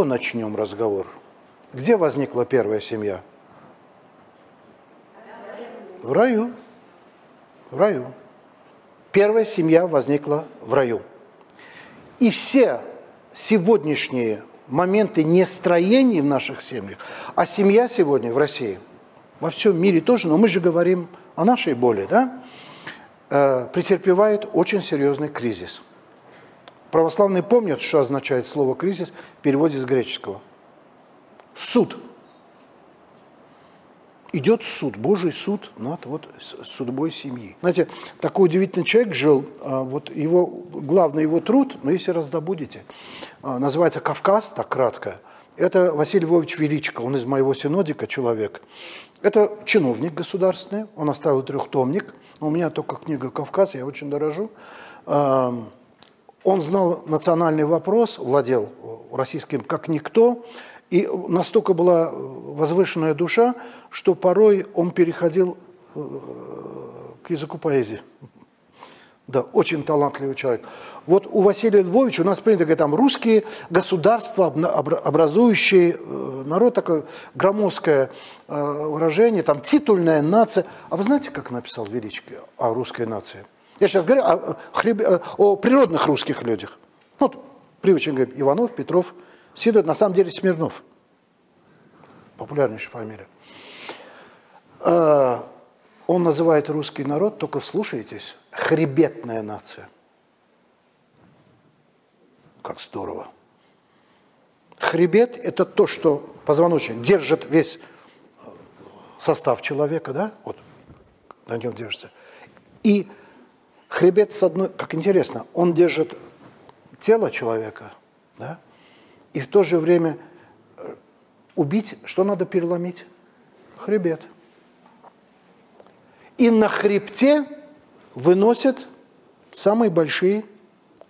чего начнем разговор? Где возникла первая семья? В раю. В раю. Первая семья возникла в раю. И все сегодняшние моменты нестроений в наших семьях, а семья сегодня в России, во всем мире тоже, но мы же говорим о нашей боли, да, э, претерпевает очень серьезный кризис. Православные помнят, что означает слово «кризис» в переводе с греческого. Суд – идет суд, Божий суд над вот судьбой семьи. Знаете, такой удивительный человек жил, а, вот его, главный его труд, но если раздобудете, а, называется «Кавказ», так кратко, это Василий Львович Величко, он из моего синодика человек. Это чиновник государственный, он оставил трехтомник, у меня только книга «Кавказ», я очень дорожу. Он знал национальный вопрос, владел российским как никто, и настолько была возвышенная душа, что порой он переходил э, к языку поэзии. Да, очень талантливый человек. Вот у Василия Львовича у нас принято говорить, там русские государства, образующие э, народ, такое громоздкое э, выражение, там титульная нация. А вы знаете, как написал Величко о русской нации? Я сейчас говорю о, хлеб... о природных русских людях. Вот привычно говорить Иванов, Петров, Сидор, на самом деле Смирнов. Популярнейшая фамилия. А, он называет русский народ, только вслушайтесь, хребетная нация. Как здорово. Хребет – это то, что позвоночник держит весь состав человека, да, вот на нем держится. И хребет с одной, как интересно, он держит тело человека, да, и в то же время э, убить, что надо переломить? Хребет и на хребте выносят самые большие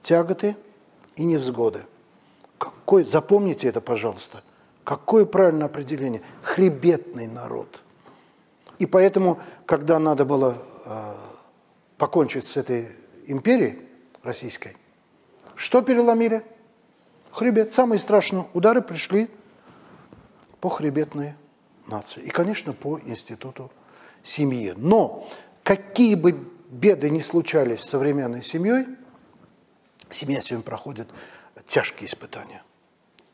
тяготы и невзгоды. Какой, запомните это, пожалуйста. Какое правильное определение? Хребетный народ. И поэтому, когда надо было э, покончить с этой империей российской, что переломили? Хребет. Самые страшные удары пришли по хребетной нации. И, конечно, по институту семье. Но какие бы беды ни случались с современной семьей, семья сегодня проходит тяжкие испытания.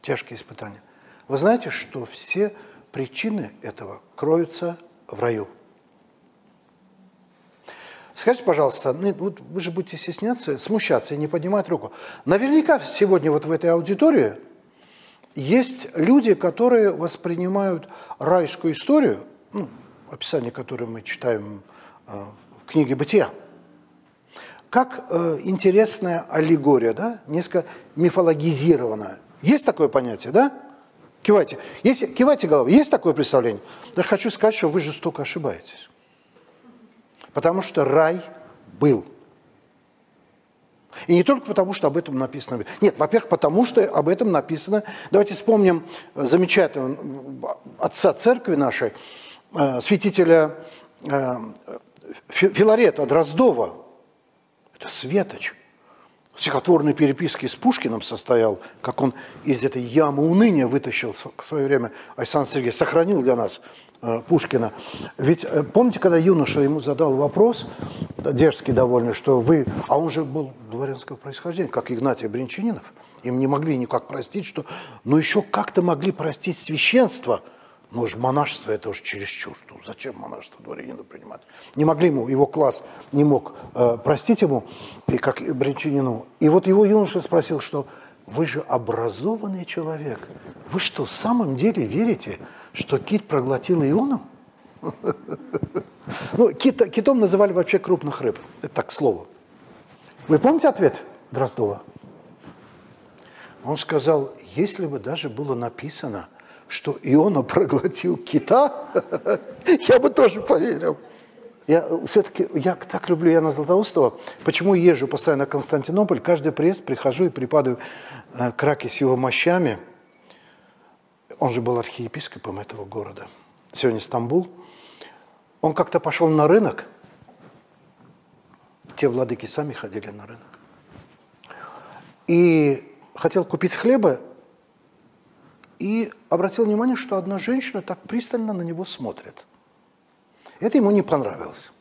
Тяжкие испытания. Вы знаете, что все причины этого кроются в раю. Скажите, пожалуйста, ну, вот вы же будете стесняться, смущаться и не поднимать руку. Наверняка сегодня вот в этой аудитории есть люди, которые воспринимают райскую историю, ну, описание, которое мы читаем э, в книге «Бытия», как э, интересная аллегория, да, несколько мифологизированная. Есть такое понятие, да? Кивайте. Есть, кивайте головой. Есть такое представление? Я хочу сказать, что вы жестоко ошибаетесь. Потому что рай был. И не только потому, что об этом написано. Нет, во-первых, потому что об этом написано. Давайте вспомним замечательного отца церкви нашей, Э, святителя э, Филарета Дроздова, это Светоч, в стихотворной переписке с Пушкиным состоял, как он из этой ямы уныния вытащил в свое время Александр Сергеевич, сохранил для нас э, Пушкина. Ведь помните, когда юноша ему задал вопрос, дерзкий довольно, что вы, а он же был дворянского происхождения, как Игнатий Бринчанинов, им не могли никак простить, что, но еще как-то могли простить священство – ну, же монашество это уж чересчур. Ну, зачем монашество дворянину принимать? Не могли ему, его класс не мог э, простить ему, и как брянчанину. И вот его юноша спросил, что вы же образованный человек. Вы что, в самом деле верите, что кит проглотил Иону? Ну, кит, китом называли вообще крупных рыб. Это так, к слову. Вы помните ответ Дроздова? Он сказал, если бы даже было написано – что Иона проглотил кита, я бы тоже поверил. Я все-таки, я так люблю Яна Златоустова. Почему езжу постоянно в Константинополь? Каждый приезд прихожу и припадаю э, к раке с его мощами. Он же был архиепископом этого города. Сегодня Стамбул. Он как-то пошел на рынок. Те владыки сами ходили на рынок. И хотел купить хлеба и обратил внимание, что одна женщина так пристально на него смотрит. Это ему не понравилось.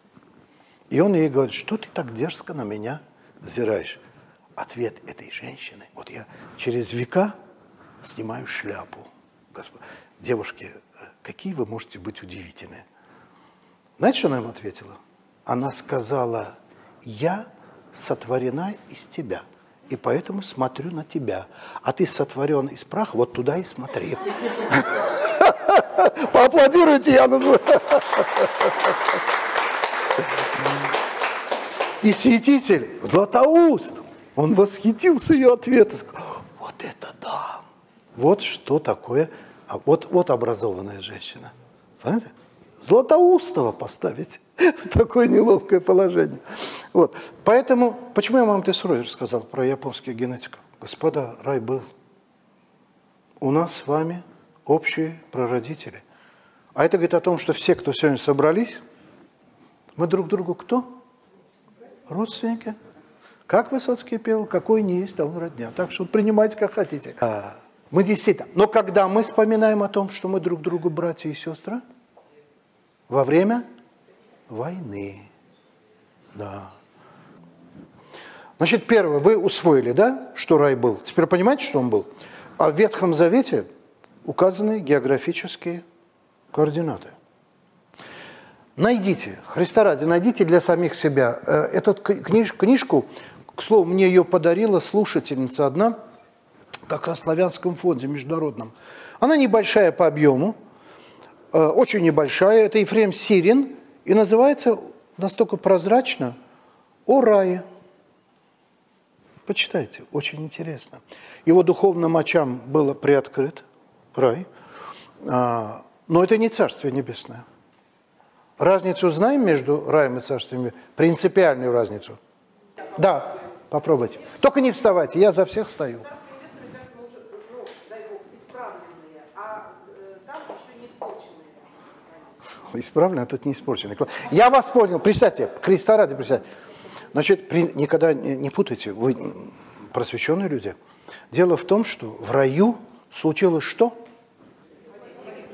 И он ей говорит, что ты так дерзко на меня взираешь? Ответ этой женщины, вот я через века снимаю шляпу. Девушки, какие вы можете быть удивительны. Знаете, что она ему ответила? Она сказала, я сотворена из тебя, и поэтому смотрю на тебя. А ты сотворен из праха, вот туда и смотри. Поаплодируйте, я называю. И святитель Златоуст, он восхитился ее ответом. Вот это да! Вот что такое, а вот, вот образованная женщина. Понимаете? Златоустого поставить в такое неловкое положение. Вот. Поэтому, почему я вам Тесройер сказал про японских генетиков? Господа, рай был. У нас с вами общие прародители. А это говорит о том, что все, кто сегодня собрались, мы друг другу кто? Родственники. Как Высоцкий пел, какой не есть, а он родня. Так что принимайте, как хотите. Мы действительно. Но когда мы вспоминаем о том, что мы друг другу братья и сестры, во время войны. Да. Значит, первое, вы усвоили, да, что рай был. Теперь понимаете, что он был? А в Ветхом Завете указаны географические координаты. Найдите, Христа ради, найдите для самих себя э, эту книж, книжку, к слову, мне ее подарила слушательница одна, как раз в славянском фонде международном. Она небольшая по объему, э, очень небольшая, это Ефрем Сирин, и называется настолько прозрачно «О рае». Почитайте, очень интересно. Его духовным очам было приоткрыт рай, а, но это не Царствие Небесное. Разницу знаем между раем и Царствием Принципиальную разницу? Да, попробуйте. Только не вставайте, я за всех стою. Исправленные, а тут не испорченные. Я вас понял, представьте, Христа ради, представьте. Значит, при, никогда не, не путайте, вы просвещенные люди. Дело в том, что в раю случилось что?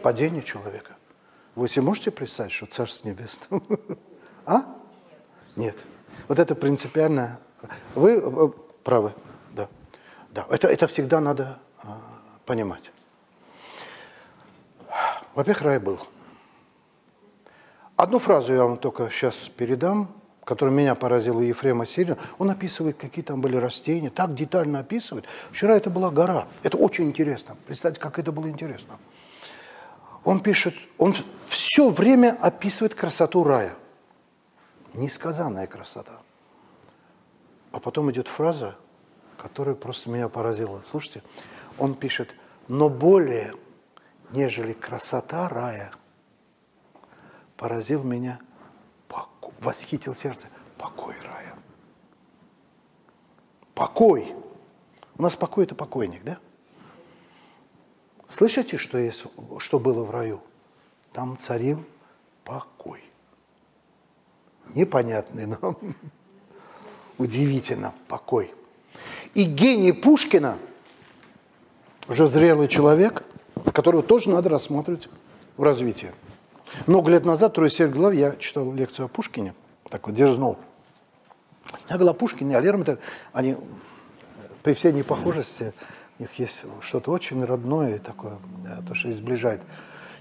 Падение человека. Вы себе можете представить, что Царство Небесное? А? Нет. Вот это принципиально. Вы э, правы, да. Да, это, это всегда надо а, понимать. Во-первых, рай был. Одну фразу я вам только сейчас передам, которая меня поразила у Ефрема Сирина. Он описывает, какие там были растения, так детально описывает. Вчера это была гора. Это очень интересно. Представьте, как это было интересно. Он пишет, он все время описывает красоту рая. Несказанная красота. А потом идет фраза, которая просто меня поразила. Слушайте, он пишет, но более, нежели красота рая – поразил меня, восхитил сердце, покой рая. Покой. У нас покой – это покойник, да? Слышите, что, есть, что было в раю? Там царил покой. Непонятный, но удивительно, покой. И гений Пушкина, уже зрелый человек, которого тоже надо рассматривать в развитии. Много лет назад, трое серых глав, я читал лекцию о Пушкине, такой дерзнул. Я говорил о Пушкине, о Лермонтове, они при всей непохожести, у них есть что-то очень родное такое, то, что их сближает.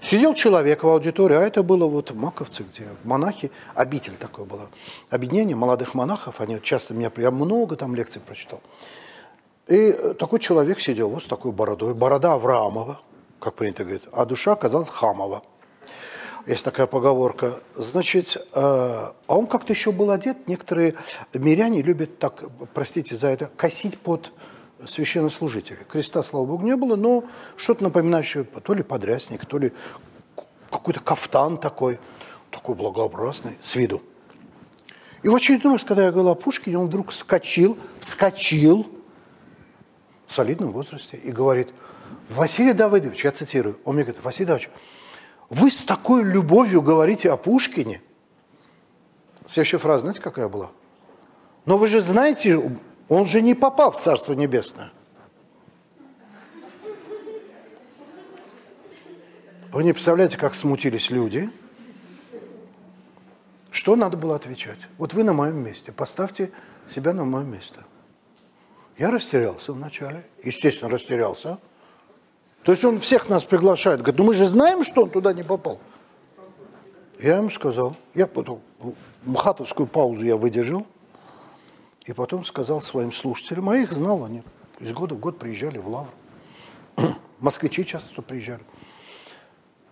Сидел человек в аудитории, а это было вот в Маковце, где монахи, обитель такое было, объединение молодых монахов, они часто меня, я много там лекций прочитал. И такой человек сидел вот с такой бородой, борода Авраамова, как принято говорить, а душа оказалась Хамова есть такая поговорка. Значит, э, а он как-то еще был одет. Некоторые миряне любят так, простите за это, косить под священнослужителя. Креста, слава богу, не было, но что-то напоминающее, то ли подрясник, то ли какой-то кафтан такой, такой благообразный, с виду. И в очередной раз, когда я говорил о Пушкине, он вдруг вскочил, вскочил в солидном возрасте и говорит, Василий Давыдович, я цитирую, он мне говорит, Василий Давыдович, вы с такой любовью говорите о Пушкине. Следующая фраза, знаете, какая была? Но вы же знаете, он же не попал в Царство Небесное. Вы не представляете, как смутились люди. Что надо было отвечать? Вот вы на моем месте, поставьте себя на мое место. Я растерялся вначале, естественно, растерялся. То есть он всех нас приглашает, говорит, ну мы же знаем, что он туда не попал. Я ему сказал, я потом мхатовскую паузу я выдержал, и потом сказал своим слушателям, а их знал, они из года в год приезжали в Лавру. Москвичи часто приезжали.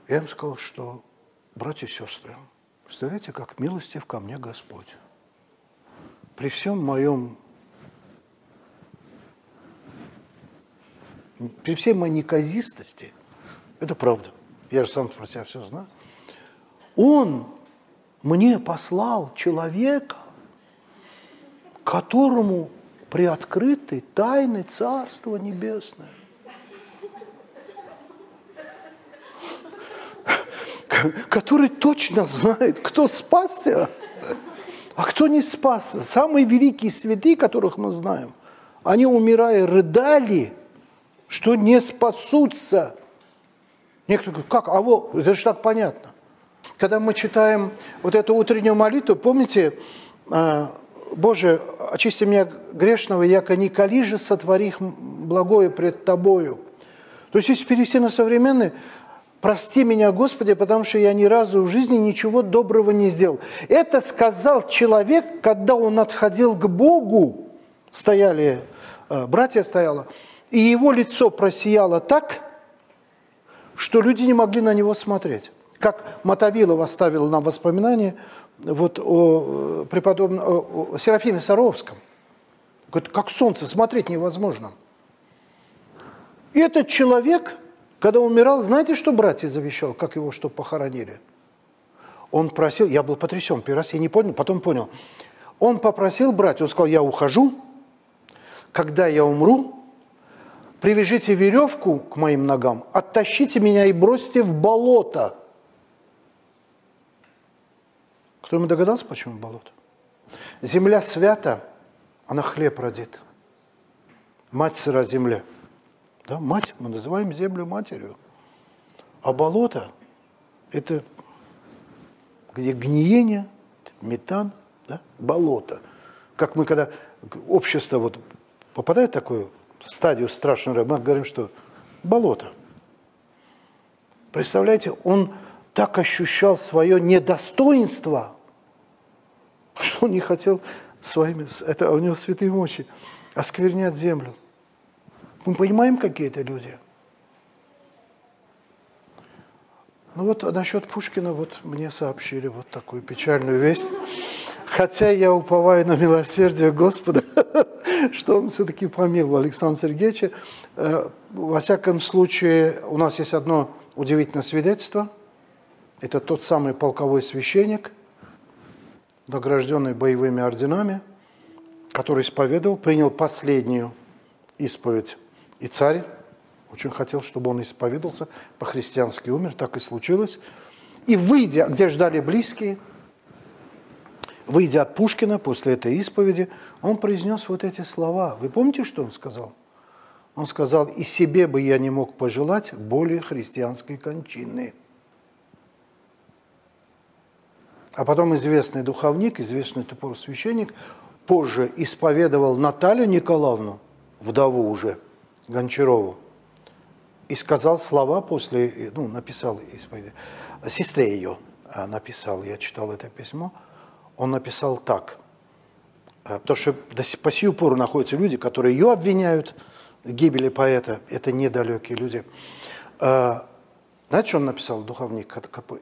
Я им сказал, что, братья и сестры, представляете, как милостив ко мне Господь. При всем моем, при всей моей неказистости, это правда, я же сам про себя все знаю, Он мне послал человека, которому приоткрыты тайны Царства Небесное. который точно знает, кто спасся, а кто не спасся. Самые великие святые, которых мы знаем, они, умирая, рыдали, что не спасутся. Некоторые говорят, как, а вот, это же так понятно. Когда мы читаем вот эту утреннюю молитву, помните, а, Боже, очисти меня грешного, яко не кали же сотворих благое пред Тобою. То есть, если перевести на современный, прости меня, Господи, потому что я ни разу в жизни ничего доброго не сделал. Это сказал человек, когда он отходил к Богу, стояли, э, братья стояло, и его лицо просияло так, что люди не могли на него смотреть. Как Мотовилов оставил нам воспоминания вот о преподобном о, о Серафиме Саровском. Говорит, как солнце, смотреть невозможно. И этот человек, когда умирал, знаете, что братья завещал, как его что похоронили? Он просил, я был потрясен, первый раз я не понял, потом понял. Он попросил брать, он сказал, я ухожу, когда я умру, привяжите веревку к моим ногам, оттащите меня и бросьте в болото – Кто-нибудь догадался, почему болото? Земля свята, она хлеб родит. Мать сыра земля. Да, мать, мы называем землю матерью. А болото – это где гниение, метан, да, болото. Как мы, когда общество вот попадает в такую стадию страшную, мы говорим, что болото. Представляете, он так ощущал свое недостоинство – что он не хотел своими, это у него святые мощи, осквернять землю. Мы понимаем, какие это люди. Ну вот насчет Пушкина вот мне сообщили вот такую печальную весть. Хотя я уповаю на милосердие Господа, что он все-таки помиловал Александра Сергеевича. Э, во всяком случае, у нас есть одно удивительное свидетельство. Это тот самый полковой священник – награжденный боевыми орденами, который исповедовал, принял последнюю исповедь. И царь очень хотел, чтобы он исповедовался, по-христиански умер, так и случилось. И выйдя, где ждали близкие, выйдя от Пушкина после этой исповеди, он произнес вот эти слова. Вы помните, что он сказал? Он сказал, и себе бы я не мог пожелать более христианской кончины. А потом известный духовник, известный тупой священник, позже исповедовал Наталью Николаевну, вдову уже, Гончарову, и сказал слова после, ну, написал исповедь, сестре ее а, написал, я читал это письмо, он написал так, потому что по сию пору находятся люди, которые ее обвиняют в гибели поэта, это недалекие люди. А, знаете, что он написал, духовник,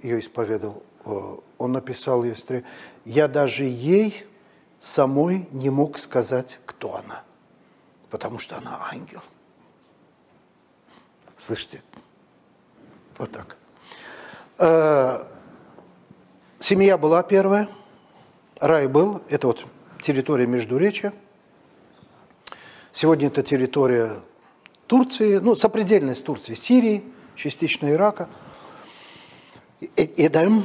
ее исповедовал? Э, он написал ее я даже ей самой не мог сказать, кто она, потому что она ангел. Слышите? Вот так. Э, семья была первая, рай был, это вот территория Междуречия. Сегодня это территория Турции, ну, сопредельность Турции, Сирии, частично Ирака. Эдем,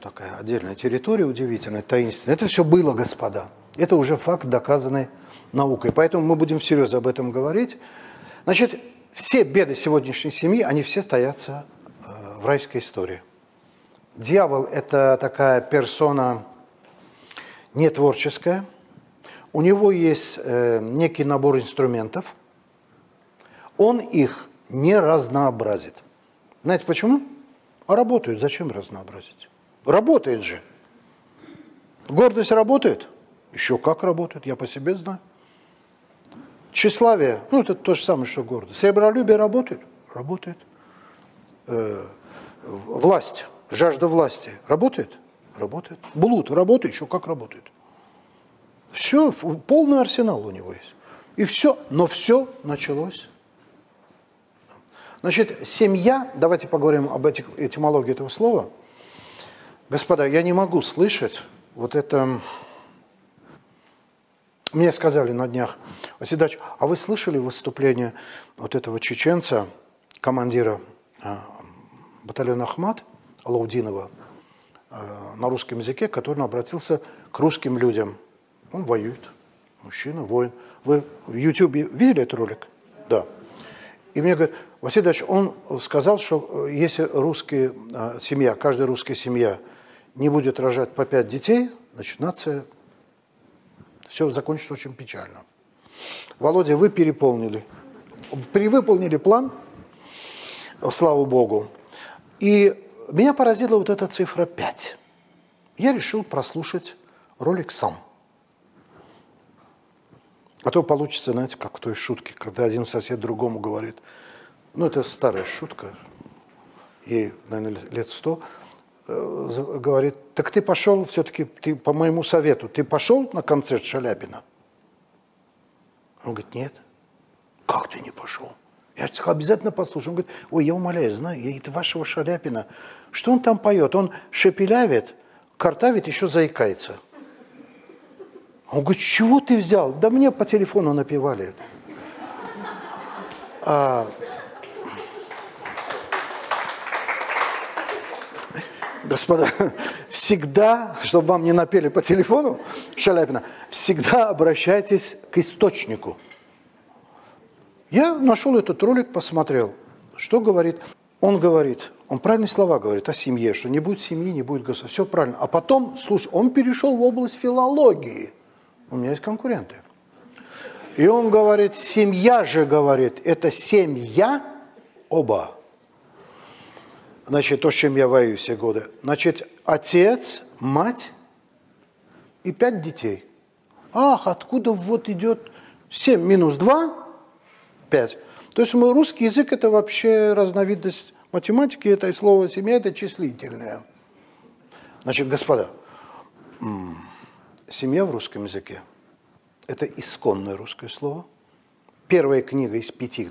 такая отдельная территория удивительная, таинственная. Это все было, господа. Это уже факт, доказанный наукой. Поэтому мы будем всерьез об этом говорить. Значит, все беды сегодняшней семьи, они все стоятся э, в райской истории. Дьявол – это такая персона не творческая. У него есть э, некий набор инструментов. Он их не разнообразит. Знаете почему? А работают. Зачем разнообразить? Работает же. Гордость работает? Еще как работает, я по себе знаю. Тщеславие, ну это то же самое, что гордость. Сребролюбие работает? Работает. Э, власть, жажда власти работает? Работает. Блуд работает? Еще как работает. Все, полный арсенал у него есть. И все, но все началось. Значит, семья, давайте поговорим об этимологии этого слова. Господа, я не могу слышать вот это... Мне сказали на днях, Васидач, а вы слышали выступление вот этого чеченца, командира а, батальона Ахмат, Лаудинова, на русском языке, который обратился к русским людям. Он воюет, мужчина, воин. Вы в YouTube видели этот ролик? Да. И мне говорят, Василий Ильич, он сказал, что э, если русская а, семья, каждая русская семья не будет рожать по пять детей, значит, нация, все закончится очень печально. Володя, вы переполнили, перевыполнили план, слава богу. И меня поразила вот эта цифра 5. Я решил прослушать ролик сам. А то получится, знаете, как в той шутке, когда один сосед другому говорит, ну, это старая шутка, ей, наверное, лет сто, Э, говорит, так ты пошел все-таки, ты по моему совету, ты пошел на концерт Шаляпина? Он говорит, нет. Как ты не пошел? Я же обязательно послушаю. Он говорит, ой, я умоляю, знаю, это вашего Шаляпина. Что он там поет? Он шепелявит, картавит, еще заикается. Он говорит, чего ты взял? Да мне по телефону напевали. А, Господа, всегда, чтобы вам не напели по телефону, Шаляпина, всегда обращайтесь к источнику. Я нашел этот ролик, посмотрел, что говорит. Он говорит, он правильные слова говорит о семье, что не будет семьи, не будет государства. Все правильно. А потом, слушай, он перешел в область филологии. У меня есть конкуренты. И он говорит, семья же, говорит, это семья оба. Значит, то, с чем я воюю все годы. Значит, отец, мать и пять детей. Ах, откуда вот идет 7 минус 2? 5. То есть мой русский язык – это вообще разновидность математики, это и слово «семья» – это числительное. Значит, господа, семья в русском языке – это исконное русское слово. Первая книга из пяти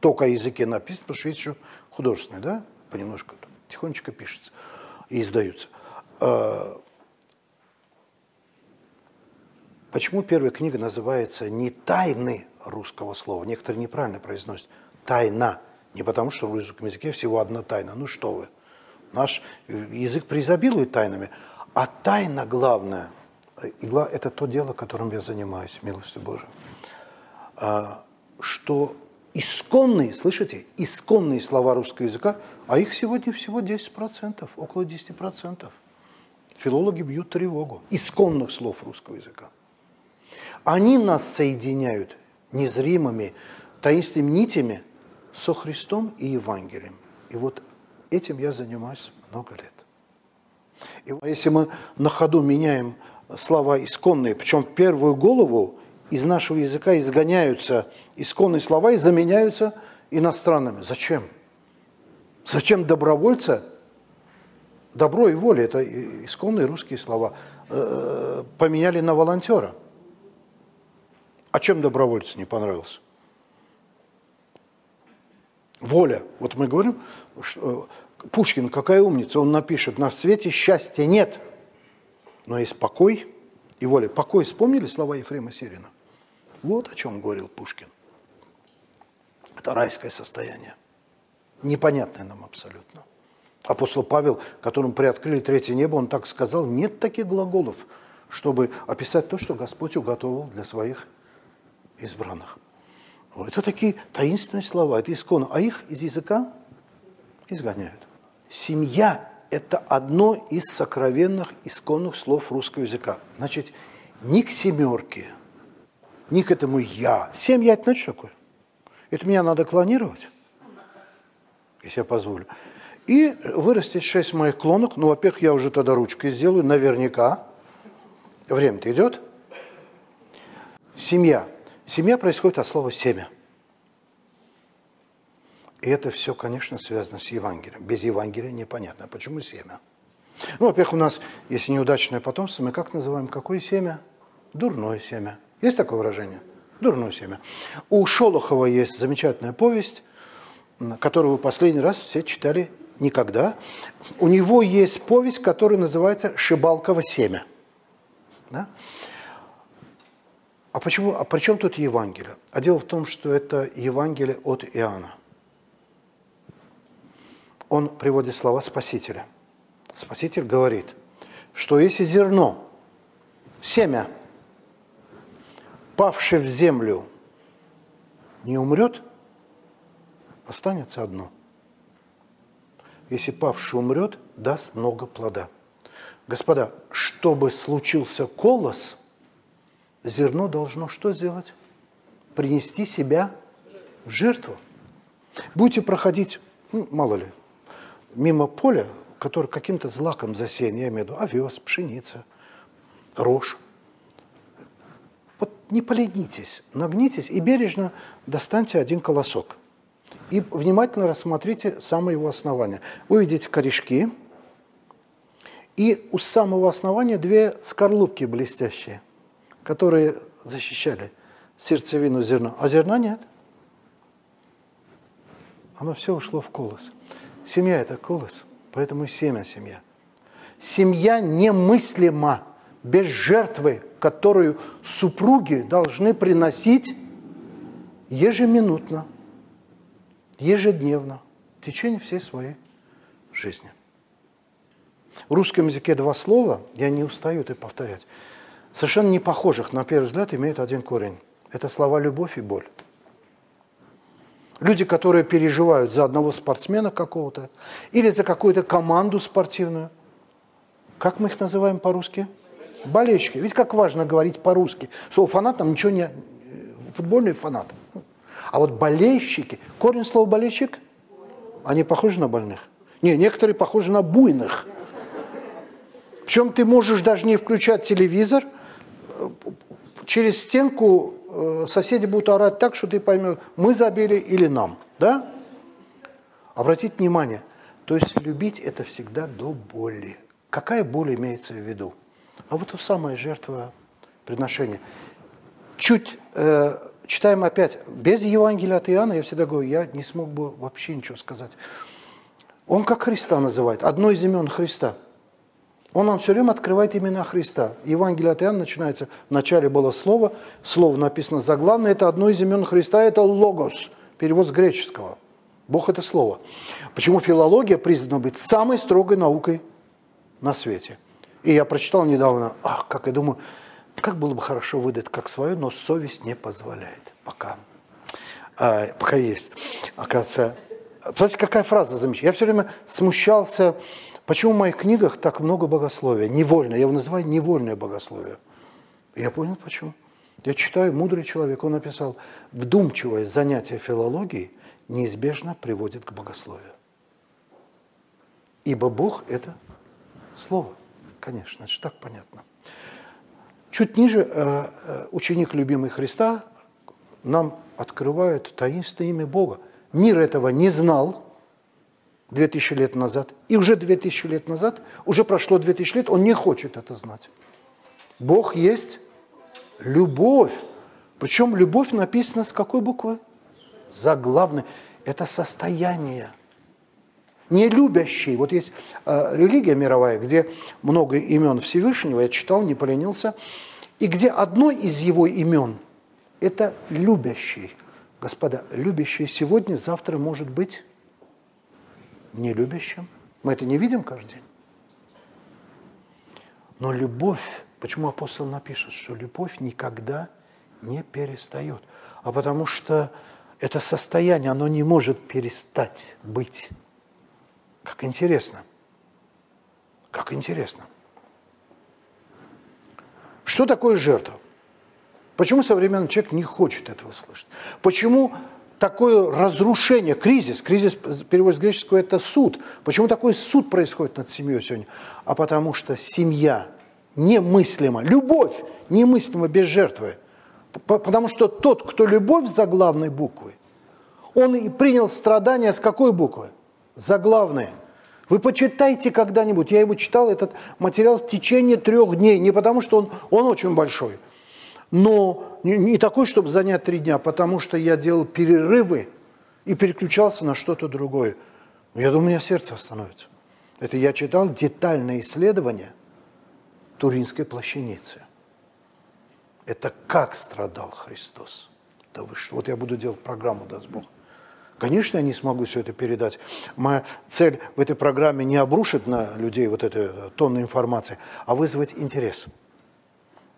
только о языке написана, потому что есть еще художественная, да? понемножку тихонечко пишется и издаются. А, почему первая книга называется не «Тайны русского слова»? Некоторые неправильно произносят. «Тайна». Не потому, что в русском языке всего одна тайна. Ну что вы. Наш язык преизобилует тайнами. А тайна главная, это то дело, которым я занимаюсь, милостью Божией, а, что исконные, слышите, исконные слова русского языка, а их сегодня всего 10%, около 10%. Филологи бьют тревогу. Исконных слов русского языка. Они нас соединяют незримыми, таинственными нитями со Христом и Евангелием. И вот этим я занимаюсь много лет. И если мы на ходу меняем слова исконные, причем первую голову из нашего языка изгоняются исконные слова и заменяются иностранными. Зачем? Зачем добровольца? Добро и воля – это исконные русские слова. Э, поменяли на волонтера. А чем добровольцу не понравился? Воля. Вот мы говорим, что э, Пушкин какая умница, он напишет, на свете счастья нет, но есть покой и воля. Покой, вспомнили слова Ефрема Сирина? Вот о чем говорил Пушкин. Это райское состояние. Непонятное нам абсолютно. Апостол Павел, которому приоткрыли третье небо, он так сказал, нет таких глаголов, чтобы описать то, что Господь уготовил для своих избранных. Это такие таинственные слова, это исконно. А их из языка изгоняют. Семья – это одно из сокровенных исконных слов русского языка. Значит, ни к семерке, ни к этому «я». Семья – это что такое? Это меня надо клонировать, если я позволю. И вырастить шесть моих клонок. Ну, во-первых, я уже тогда ручкой сделаю, наверняка. Время-то идет. Семья. Семья происходит от слова «семя». И это все, конечно, связано с Евангелием. Без Евангелия непонятно. Почему семя? Ну, во-первых, у нас, если неудачное потомство, мы как называем? Какое семя? Дурное семя. Есть такое выражение? Дурное семя. У Шолохова есть замечательная повесть, которую вы последний раз все читали никогда. У него есть повесть, которая называется «Шибалково семя». Да? А почему? А при чем тут Евангелие? А дело в том, что это Евангелие от Иоанна он приводит слова Спасителя. Спаситель говорит, что если зерно, семя, павшее в землю, не умрет, останется одно. Если павший умрет, даст много плода. Господа, чтобы случился колос, зерно должно что сделать? Принести себя в жертву. Будете проходить, ну, мало ли, мимо поля, который каким-то злаком засеян, я имею в виду овес, пшеница, рожь. Вот не поленитесь, нагнитесь и бережно достаньте один колосок. И внимательно рассмотрите самое его основание. Вы видите корешки, и у самого основания две скорлупки блестящие, которые защищали сердцевину зерна. А зерна нет. Оно все ушло в колос. Семья – это колос, поэтому семя – семья. Семья немыслима без жертвы, которую супруги должны приносить ежеминутно, ежедневно, в течение всей своей жизни. В русском языке два слова, я не устаю это повторять, совершенно не похожих, на первый взгляд, имеют один корень. Это слова «любовь» и «боль». Люди, которые переживают за одного спортсмена какого-то или за какую-то команду спортивную. Как мы их называем по-русски? Болельщики. Ведь как важно говорить по-русски. Слово фанат нам ничего не... Футбольный фанат. А вот болельщики, корень слова болельщик, они похожи на больных? Не, некоторые похожи на буйных. Причем ты можешь даже не включать телевизор, через стенку Э, соседи будут орать так, что ты поймешь, мы забили или нам. Да? Обратите внимание, то есть любить это всегда до боли. Какая боль имеется в виду? А вот то самое жертва приношения. Чуть э, читаем опять, без Евангелия от Иоанна, я всегда говорю, я не смог бы вообще ничего сказать. Он как Христа называет, одно из имен Христа – он нам все время открывает имена Христа. Евангелие от Иоанна начинается, в начале было слово, слово написано заглавное, это одно из имен Христа, это логос, перевод с греческого. Бог – это слово. Почему филология признана быть самой строгой наукой на свете? И я прочитал недавно, ах, как я думаю, как было бы хорошо выдать как свое, но совесть не позволяет пока. А, пока есть. Оказывается, знаете, какая фраза замечательная? Я все время смущался, Почему в моих книгах так много богословия? Невольно, я его называю невольное богословие. Я понял, почему. Я читаю, мудрый человек, он написал, вдумчивое занятие филологией неизбежно приводит к богословию. Ибо Бог – это слово, конечно, это же так понятно. Чуть ниже э, э, ученик любимый Христа нам открывает таинственное имя Бога. Мир этого не знал, 2000 лет назад, и уже 2000 лет назад, уже прошло 2000 лет, он не хочет это знать. Бог есть любовь. Причем любовь написана с какой буквы? Заглавной. Это состояние. Не любящий. Вот есть э, религия мировая, где много имен Всевышнего, я читал, не поленился, и где одно из его имен – это любящий. Господа, любящий сегодня, завтра может быть нелюбящим. Мы это не видим каждый день. Но любовь, почему апостол напишет, что любовь никогда не перестает? А потому что это состояние, оно не может перестать быть. Как интересно. Как интересно. Что такое жертва? Почему современный человек не хочет этого слышать? Почему такое разрушение, кризис, кризис, перевод с греческого, это суд. Почему такой суд происходит над семьей сегодня? А потому что семья немыслима, любовь немыслима без жертвы. Потому что тот, кто любовь за главной буквы, он и принял страдания с какой буквы? Заглавные. Вы почитайте когда-нибудь. Я его читал, этот материал, в течение трех дней. Не потому, что он, он очень большой – но не, такой, чтобы занять три дня, потому что я делал перерывы и переключался на что-то другое. Я думаю, у меня сердце остановится. Это я читал детальное исследование Туринской плащаницы. Это как страдал Христос. Да вы что? Вот я буду делать программу, даст Бог. Конечно, я не смогу все это передать. Моя цель в этой программе не обрушить на людей вот эту тонну информации, а вызвать интерес.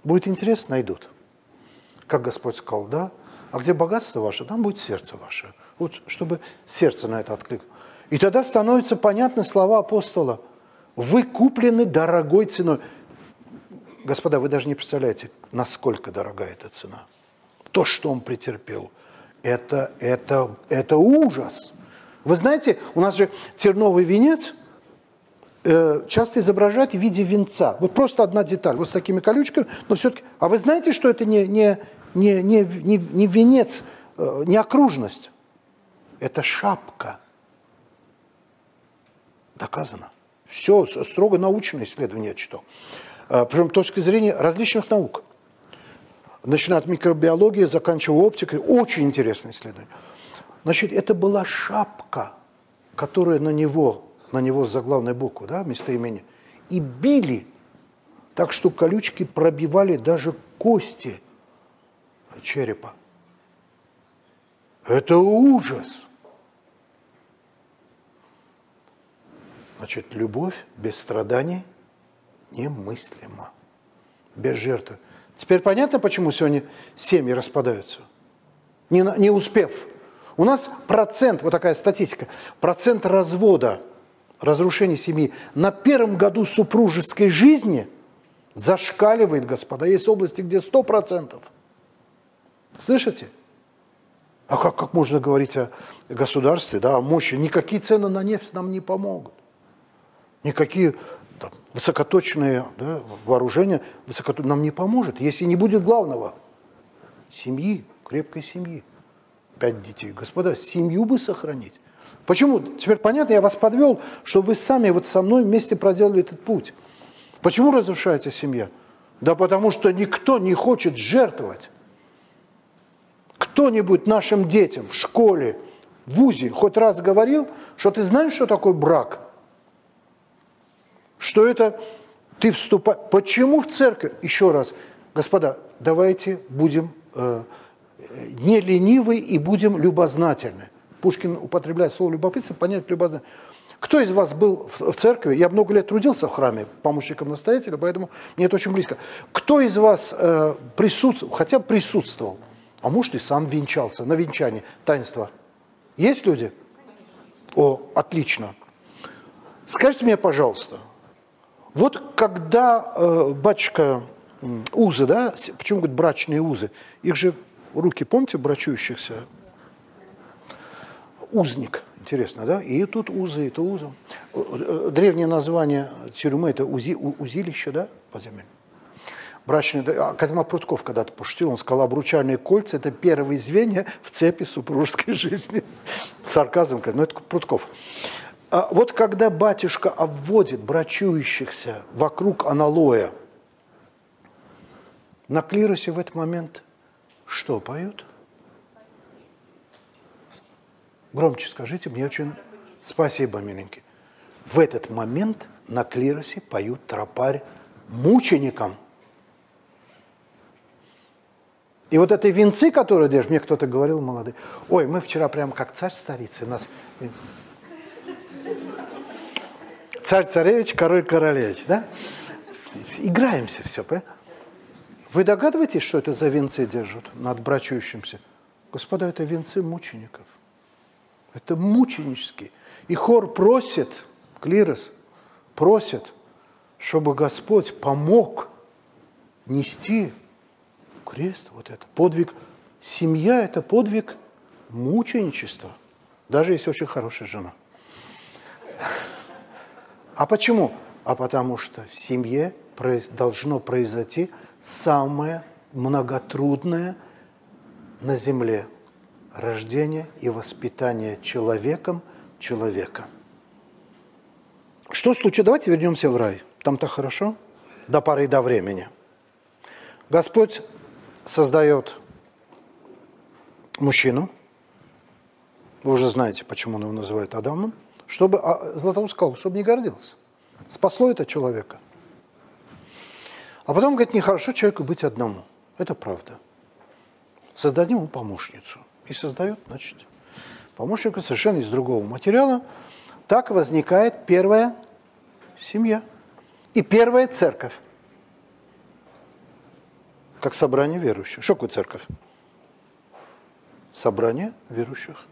Будет интерес, найдут как Господь сказал, да, а где богатство ваше, там будет сердце ваше. Вот чтобы сердце на это откликнуло. И тогда становятся понятны слова апостола. Вы куплены дорогой ценой. Господа, вы даже не представляете, насколько дорогая эта цена. То, что он претерпел, это, это, это ужас. Вы знаете, у нас же терновый венец э, часто изображают в виде венца. Вот просто одна деталь, вот с такими колючками, но все-таки... А вы знаете, что это не, не, не, не, не, не венец, э, не окружность. Это шапка. Доказано. Все строго научное исследование я читал. Э, Причем точки зрения различных наук. Начиная от микробиологии, заканчивая оптикой. Очень интересное исследование. Значит, это была шапка, которая на него, на него заглавная буква, да, местоимение, и били так, что колючки пробивали даже кости – черепа. Это ужас. Значит, любовь без страданий немыслима. Без жертвы. Теперь понятно, почему сегодня семьи распадаются? Не, не успев. У нас процент, вот такая статистика, процент развода, разрушения семьи на первом году супружеской жизни зашкаливает, господа. Есть области, где 100%. Слышите? А как, как можно говорить о государстве, да, о мощи? Никакие цены на нефть нам не помогут. Никакие да, высокоточные да, вооружения высокоточ... нам не поможет, если не будет главного – семьи, крепкой семьи. Пять детей. Господа, семью бы сохранить. Почему? Теперь понятно, я вас подвел, что вы сами вот со мной вместе проделали этот путь. Почему разрушается семья? Да потому что никто не хочет жертвовать кто-нибудь нашим детям в школе, в ВУЗе хоть раз говорил, что ты знаешь, что такое брак? Что это ты вступаешь... Почему в церковь? Еще раз, господа, давайте будем э, не ленивы и будем любознательны. Пушкин употребляет слово любопытство, понять любознательно. Кто из вас был в церкви? Я много лет трудился в храме помощником настоятеля, поэтому мне это очень близко. Кто из вас э, присутствовал, хотя присутствовал а может и сам венчался на венчании, таинство. Есть люди? О, отлично. Скажите мне, пожалуйста, вот когда э, батюшка э, узы, да, почему говорят брачные узы? Их же руки, помните, брачующихся? Узник, интересно, да? И тут узы, это узы. Э, э, древнее название тюрьмы – это узи, узилище, да, подземелье? Брачный... А Козьма Прутков когда-то пошутил, он сказал, обручальные кольца – это первые звенья в цепи супружеской жизни. Сарказм, но это Прутков. А вот когда батюшка обводит брачующихся вокруг аналоя, на клиросе в этот момент что поют? Громче скажите, мне очень... Спасибо, миленький. В этот момент на клиросе поют тропарь мученикам. И вот эти венцы, которые держишь, мне кто-то говорил, молодые, ой, мы вчера прямо как царь старицы, нас... Царь-царевич, король-королевич, да? Играемся все? Вы догадываетесь, что это за венцы держат над брачующимся? Господа, это венцы мучеников. Это мученические. И хор просит, клирос просит, чтобы Господь помог нести крест, вот это, подвиг. Семья – это подвиг мученичества, даже если очень хорошая жена. А почему? А потому что в семье должно произойти самое многотрудное на земле – рождение и воспитание человеком человека. Что случилось? Давайте вернемся в рай. Там-то хорошо, до поры до времени. Господь создает мужчину, вы уже знаете, почему он его называет Адамом, чтобы, а Златоуст сказал, чтобы не гордился. Спасло это человека. А потом говорит, нехорошо человеку быть одному. Это правда. Создадим ему помощницу. И создают, значит, помощника совершенно из другого материала. Так возникает первая семья и первая церковь. Как собрание верующих. Что такое церковь? Собрание верующих.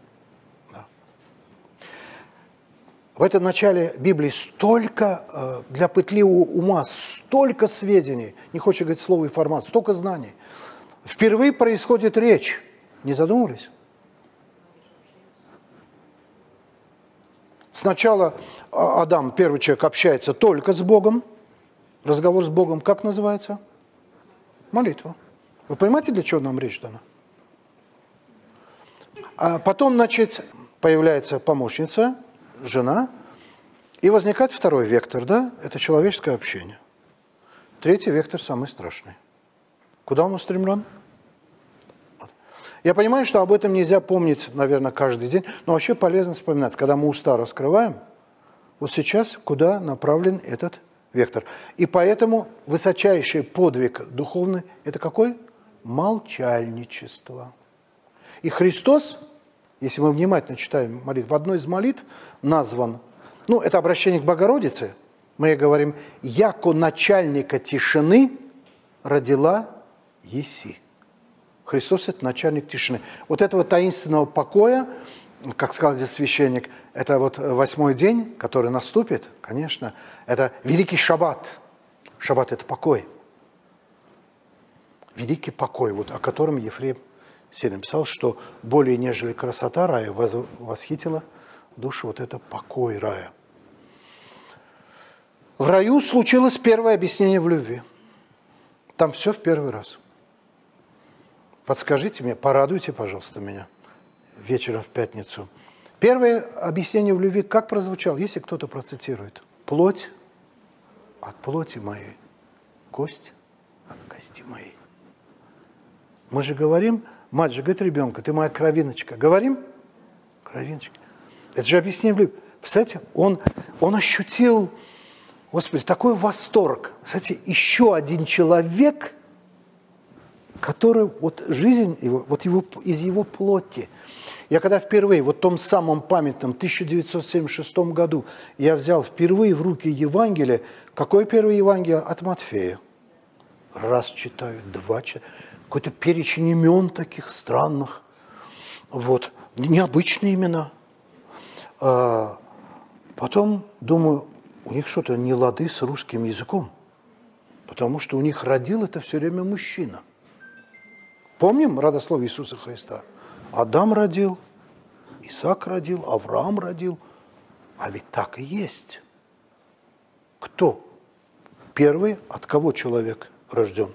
В этом начале Библии столько, э, для пытливого ума, столько сведений, не хочется говорить слово информации, столько знаний. Впервые происходит речь. Не задумывались? Сначала а, Адам, первый человек, общается только с Богом. Разговор с Богом как называется? Молитва. Вы понимаете, для чего нам речь дана? А потом, значит, появляется помощница, жена, и возникает второй вектор, да, это человеческое общение. Третий вектор самый страшный. Куда он устремлен? Я понимаю, что об этом нельзя помнить, наверное, каждый день, но вообще полезно вспоминать, когда мы уста раскрываем, вот сейчас куда направлен этот вектор. И поэтому высочайший подвиг духовный – это какой? Молчальничество. И Христос если мы внимательно читаем молитву, в одной из молитв назван, ну, это обращение к Богородице, мы говорим, «Яко начальника тишины родила Еси». Христос – это начальник тишины. Вот этого таинственного покоя, как сказал здесь священник, это вот восьмой день, который наступит, конечно, это великий шаббат. Шаббат – это покой. Великий покой, вот, о котором Ефрем все написал, что более нежели красота рая восхитила душу вот это покой рая. В раю случилось первое объяснение в любви. Там все в первый раз. Подскажите мне, порадуйте, пожалуйста, меня вечером в пятницу. Первое объяснение в любви как прозвучало, если кто-то процитирует. Плоть от плоти моей, кость от кости моей. Мы же говорим Мать же говорит ребенка, ты моя кровиночка. Говорим? Кровиночка. Это же объяснение в любви. Представляете, он, он ощутил, Господи, такой восторг. Кстати, еще один человек, который, вот жизнь его, вот его, из его плоти. Я когда впервые, вот в том самом памятном 1976 году, я взял впервые в руки Евангелие. Какое первое Евангелие? От Матфея. Раз читаю, два читаю какой-то перечень имен таких странных, вот, необычные имена. А потом думаю, у них что-то не лады с русским языком, потому что у них родил это все время мужчина. Помним родословие Иисуса Христа? Адам родил, Исаак родил, Авраам родил. А ведь так и есть. Кто? Первый, от кого человек рожден?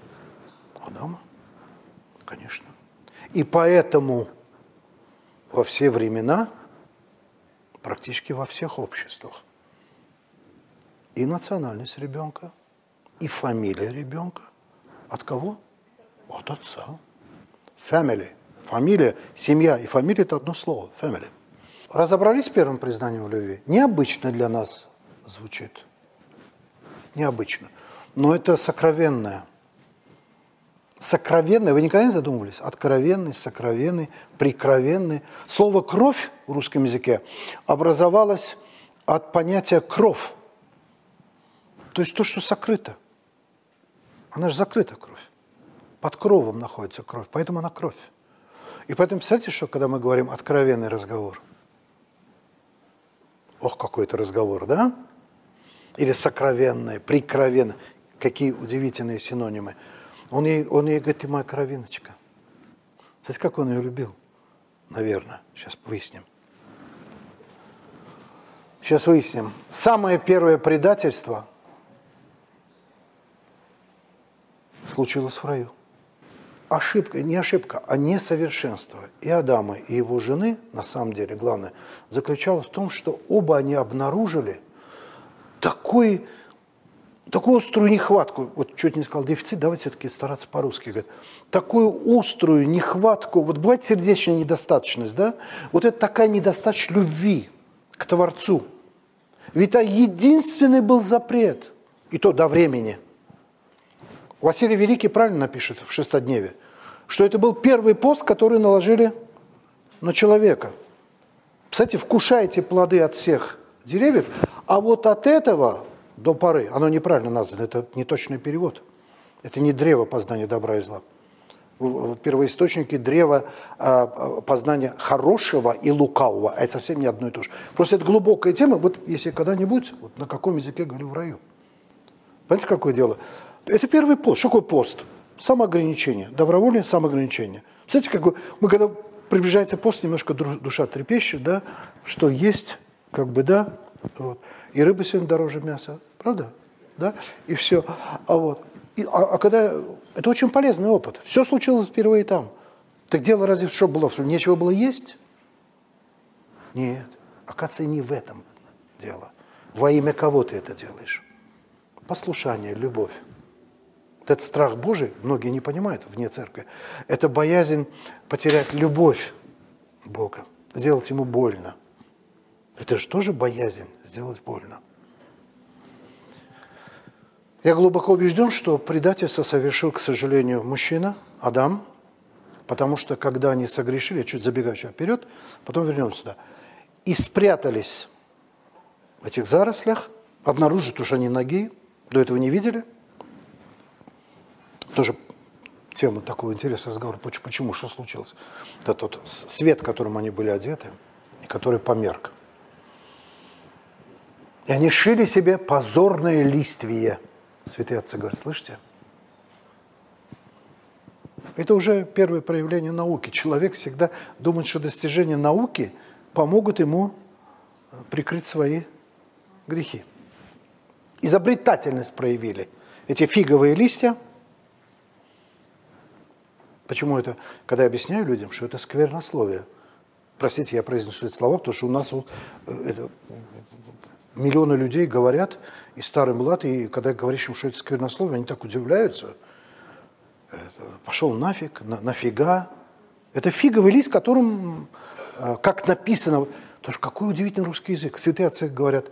Адама. Конечно. И поэтому во все времена, практически во всех обществах, и национальность ребенка, и фамилия ребенка от кого? От отца. Family. Фамилия, семья и фамилия – это одно слово. Family. Разобрались с первым признанием в любви? Необычно для нас звучит. Необычно. Но это сокровенное – Сокровенный, вы никогда не задумывались? Откровенный, сокровенный, прикровенный. Слово «кровь» в русском языке образовалось от понятия «кровь». То есть то, что сокрыто. Она же закрыта, кровь. Под кровом находится кровь, поэтому она кровь. И поэтому, представьте, что когда мы говорим «откровенный разговор», ох, какой это разговор, да? или сокровенное, прикровенное. Какие удивительные синонимы. Он ей, он ей говорит, ты моя кровиночка. Знаете, как он ее любил? Наверное. Сейчас выясним. Сейчас выясним. Самое первое предательство случилось в раю. Ошибка, не ошибка, а несовершенство и Адама, и его жены, на самом деле, главное, заключалось в том, что оба они обнаружили такой, такую острую нехватку, вот чуть не сказал дефицит, давайте все-таки стараться по-русски говорить, такую острую нехватку, вот бывает сердечная недостаточность, да, вот это такая недостаточность любви к Творцу. Ведь это единственный был запрет, и то до времени. Василий Великий правильно напишет в шестодневе, что это был первый пост, который наложили на человека. Кстати, вкушайте плоды от всех деревьев, а вот от этого до поры, оно неправильно названо, это не точный перевод. Это не древо познания добра и зла. В первоисточнике древо а, познания хорошего и лукавого, а это совсем не одно и то же. Просто это глубокая тема, вот если когда-нибудь, вот на каком языке говорю в раю. Понимаете, какое дело? Это первый пост. Что такое пост? Самоограничение, добровольное самоограничение. Знаете, как мы когда приближается пост, немножко душа трепещет, да, что есть, как бы, да, вот. И рыба сегодня дороже мяса, правда? Да? И все. А вот. И, а, а когда... Это очень полезный опыт. Все случилось впервые там. Так дело разве что было? Нечего было есть? Нет. Оказывается, не в этом дело. Во имя кого ты это делаешь? Послушание, любовь. Этот страх Божий, многие не понимают вне церкви, это боязнь потерять любовь Бога, сделать ему больно – это же тоже боязнь сделать больно. Я глубоко убежден, что предательство совершил, к сожалению, мужчина, Адам, потому что когда они согрешили, чуть забегаю вперед, потом вернемся сюда, и спрятались в этих зарослях, обнаружат, что они ноги, до этого не видели. Тоже тема такого интересного разговора. Почему? Что случилось? Это тот свет, которым они были одеты, и который померк. И они шили себе позорное листвие. Святые отцы говорят, слышите? Это уже первое проявление науки. Человек всегда думает, что достижения науки помогут ему э, прикрыть свои грехи. Изобретательность проявили. Эти фиговые листья. Почему это? Когда я объясняю людям, что это сквернословие. Простите, я произнесу эти слова, потому что у нас вот, э, это, миллионы людей говорят, и старый млад, и когда говоришь им, что это сквернословие, они так удивляются. Пошел нафиг, на, нафига. Это фиговый лист, которым, э, как написано, тоже какой удивительный русский язык. Святые отцы говорят,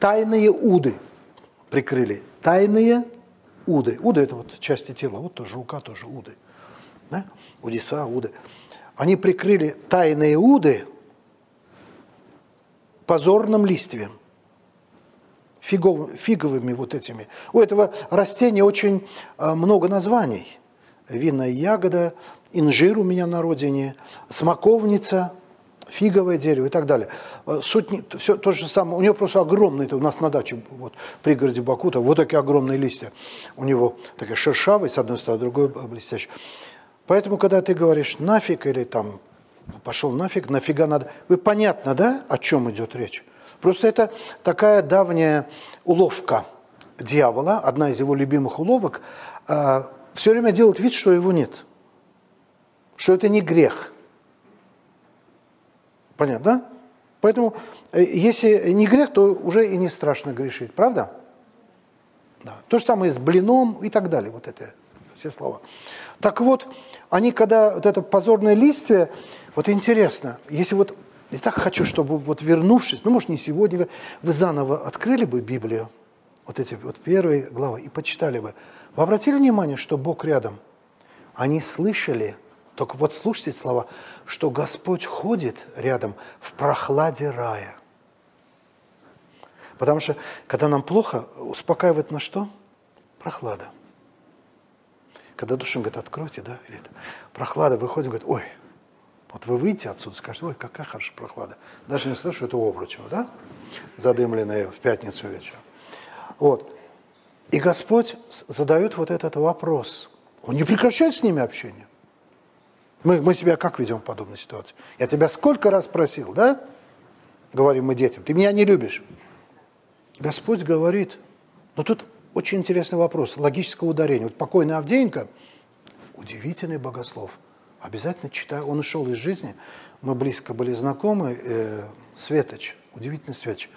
тайные уды прикрыли. Тайные уды. Уды – это вот части тела. Вот тоже рука, тоже уды. Да? Удиса, уды. Они прикрыли тайные уды позорным листвием фигов, фиговыми вот этими. У этого растения очень а, много названий. Винная ягода, инжир у меня на родине, смоковница, фиговое дерево и так далее. А, суть не, все то же самое. У него просто огромные, это у нас на даче, вот, в пригороде Бакута, вот такие огромные листья. У него такие шершавые, с одной стороны, другой блестящий. Поэтому, когда ты говоришь нафиг или там пошел нафиг, нафига надо, вы понятно, да, о чем идет речь? Просто это такая давняя уловка дьявола, одна из его любимых уловок, э, все время делать вид, что его нет, что это не грех. Понятно, да? Поэтому, э, если не грех, то уже и не страшно грешить, правда? Да. То же самое с блином и так далее, вот это все слова. Так вот, они, когда вот это позорное листье, вот интересно, если вот и так хочу, чтобы вот вернувшись, ну, может, не сегодня, вы заново открыли бы Библию, вот эти вот первые главы, и почитали бы. Вы обратили внимание, что Бог рядом? Они слышали, только вот слушайте слова, что Господь ходит рядом в прохладе рая. Потому что, когда нам плохо, успокаивает на что? Прохлада. Когда душа говорит, откройте, да, или это, прохлада, выходит, говорит, ой, вот вы выйдете отсюда, скажете, ой, какая хорошая прохлада. Даже не что это Обручево, да? Задымленное в пятницу вечером. Вот. И Господь задает вот этот вопрос. Он не прекращает с ними общение. Мы, мы себя как ведем в подобной ситуации? Я тебя сколько раз просил, да? Говорим мы детям, ты меня не любишь. Господь говорит, но тут очень интересный вопрос, логического ударения. Вот покойный Авдеенко, удивительный богослов, обязательно читаю, он ушел из жизни, мы близко были знакомы, э, Светоч, удивительный Светоч,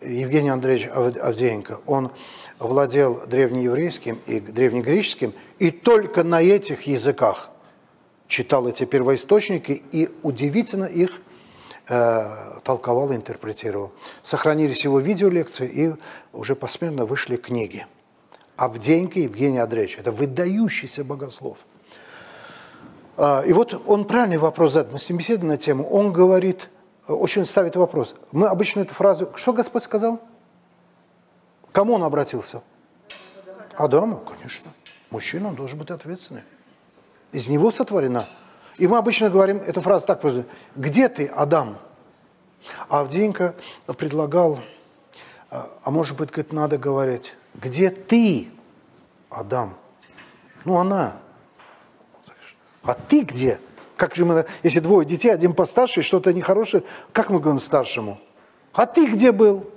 Евгений Андреевич Авдеенко, он владел древнееврейским и древнегреческим, и только на этих языках читал эти первоисточники и удивительно их э, толковал и интерпретировал. Сохранились его видеолекции и уже посмертно вышли книги. Авдеенко Евгений Андреевич – это выдающийся богослов. А, и вот он правильный вопрос задает, мы с ним беседуем на тему. Он говорит, очень ставит вопрос. Мы обычно эту фразу, что Господь сказал? Кому он обратился? Адаму, конечно. Мужчина, он должен быть ответственный. Из него сотворена. И мы обычно говорим эту фразу так просто. Где ты, Адам? А Авдеенко предлагал, а, а может быть, говорит, надо говорить, где ты, Адам? Ну, она. А ты где? Как же мы, если двое детей, один постарше, что-то нехорошее, как мы говорим старшему? А ты где был?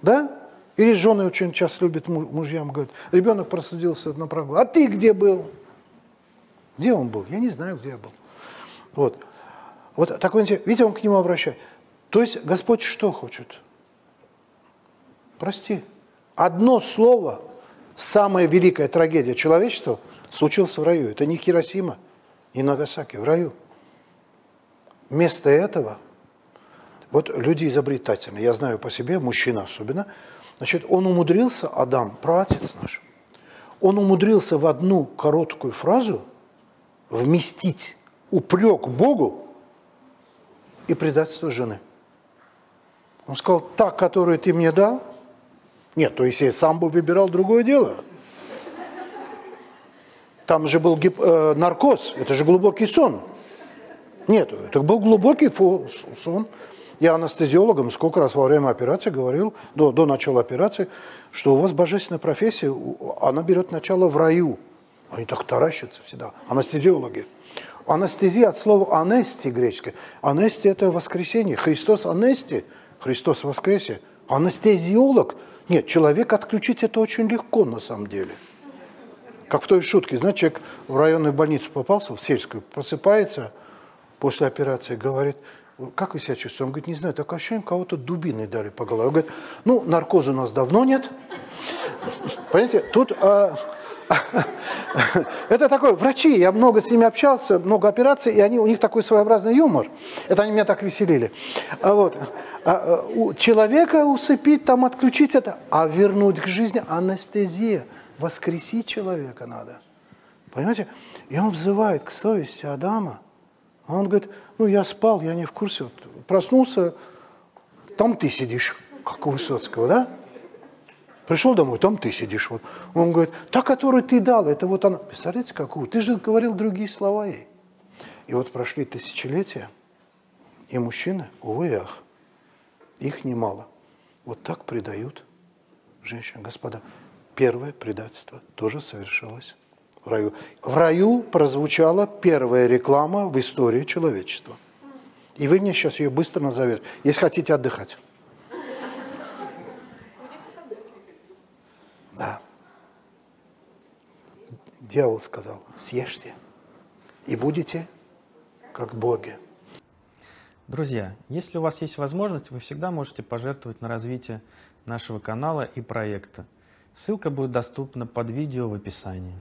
Да? Или жены очень часто любят мужьям, говорят, ребенок просудился на прогулку, а ты где был? Где он был? Я не знаю, где я был. Вот. Вот такой, видите, он к нему обращает. То есть Господь что хочет? Прости. Одно слово, самая великая трагедия человечества, случилось в раю. Это не Хиросима, не Нагасаки, в раю. Вместо этого, вот люди изобретательные, я знаю по себе, мужчина особенно – Значит, он умудрился, Адам, праотец наш, он умудрился в одну короткую фразу вместить упрек Богу и предательство жены. Он сказал, та, которую ты мне дал, нет, то есть я сам бы выбирал другое дело. Там же был гип, э, наркоз, это же глубокий сон. Нет, это был глубокий сон. Я анестезиологам сколько раз во время операции говорил, до, до начала операции, что у вас божественная профессия, она берет начало в раю. Они так таращатся всегда, анестезиологи. Анестезия от слова анести греческое. Анести – это воскресенье. Христос анести, Христос воскресе. Анестезиолог. Нет, человек отключить это очень легко на самом деле. Как в той шутке, знаете, человек в районную больницу попался, в сельскую, просыпается после операции, говорит – как вы себя чувствуете? Он говорит, не знаю, такое ощущение, кого-то дубиной дали по голове. Он говорит, ну, наркоза у нас давно нет. Понимаете, тут... А, это такой, врачи, я много с ними общался, много операций, и они, у них такой своеобразный юмор. Это они меня так веселили. А вот, а, а у человека усыпить, там, отключить это, а вернуть к жизни анестезия. Воскресить человека надо. Понимаете? И он взывает к совести Адама. А он говорит, ну, я спал, я не в курсе. Вот, проснулся, там ты сидишь, как у Высоцкого, да? Пришел домой, там ты сидишь. Вот. Он говорит, та, которую ты дал, это вот она. Представляете, какую? Ты же говорил другие слова ей. И вот прошли тысячелетия, и мужчины, увы ах, их немало. Вот так предают женщин. Господа, первое предательство тоже совершилось в раю. В раю прозвучала первая реклама в истории человечества. И вы мне сейчас ее быстро назовете, если хотите отдыхать. Да. Дьявол сказал, съешьте и будете как боги. Друзья, если у вас есть возможность, вы всегда можете пожертвовать на развитие нашего канала и проекта. Ссылка будет доступна под видео в описании.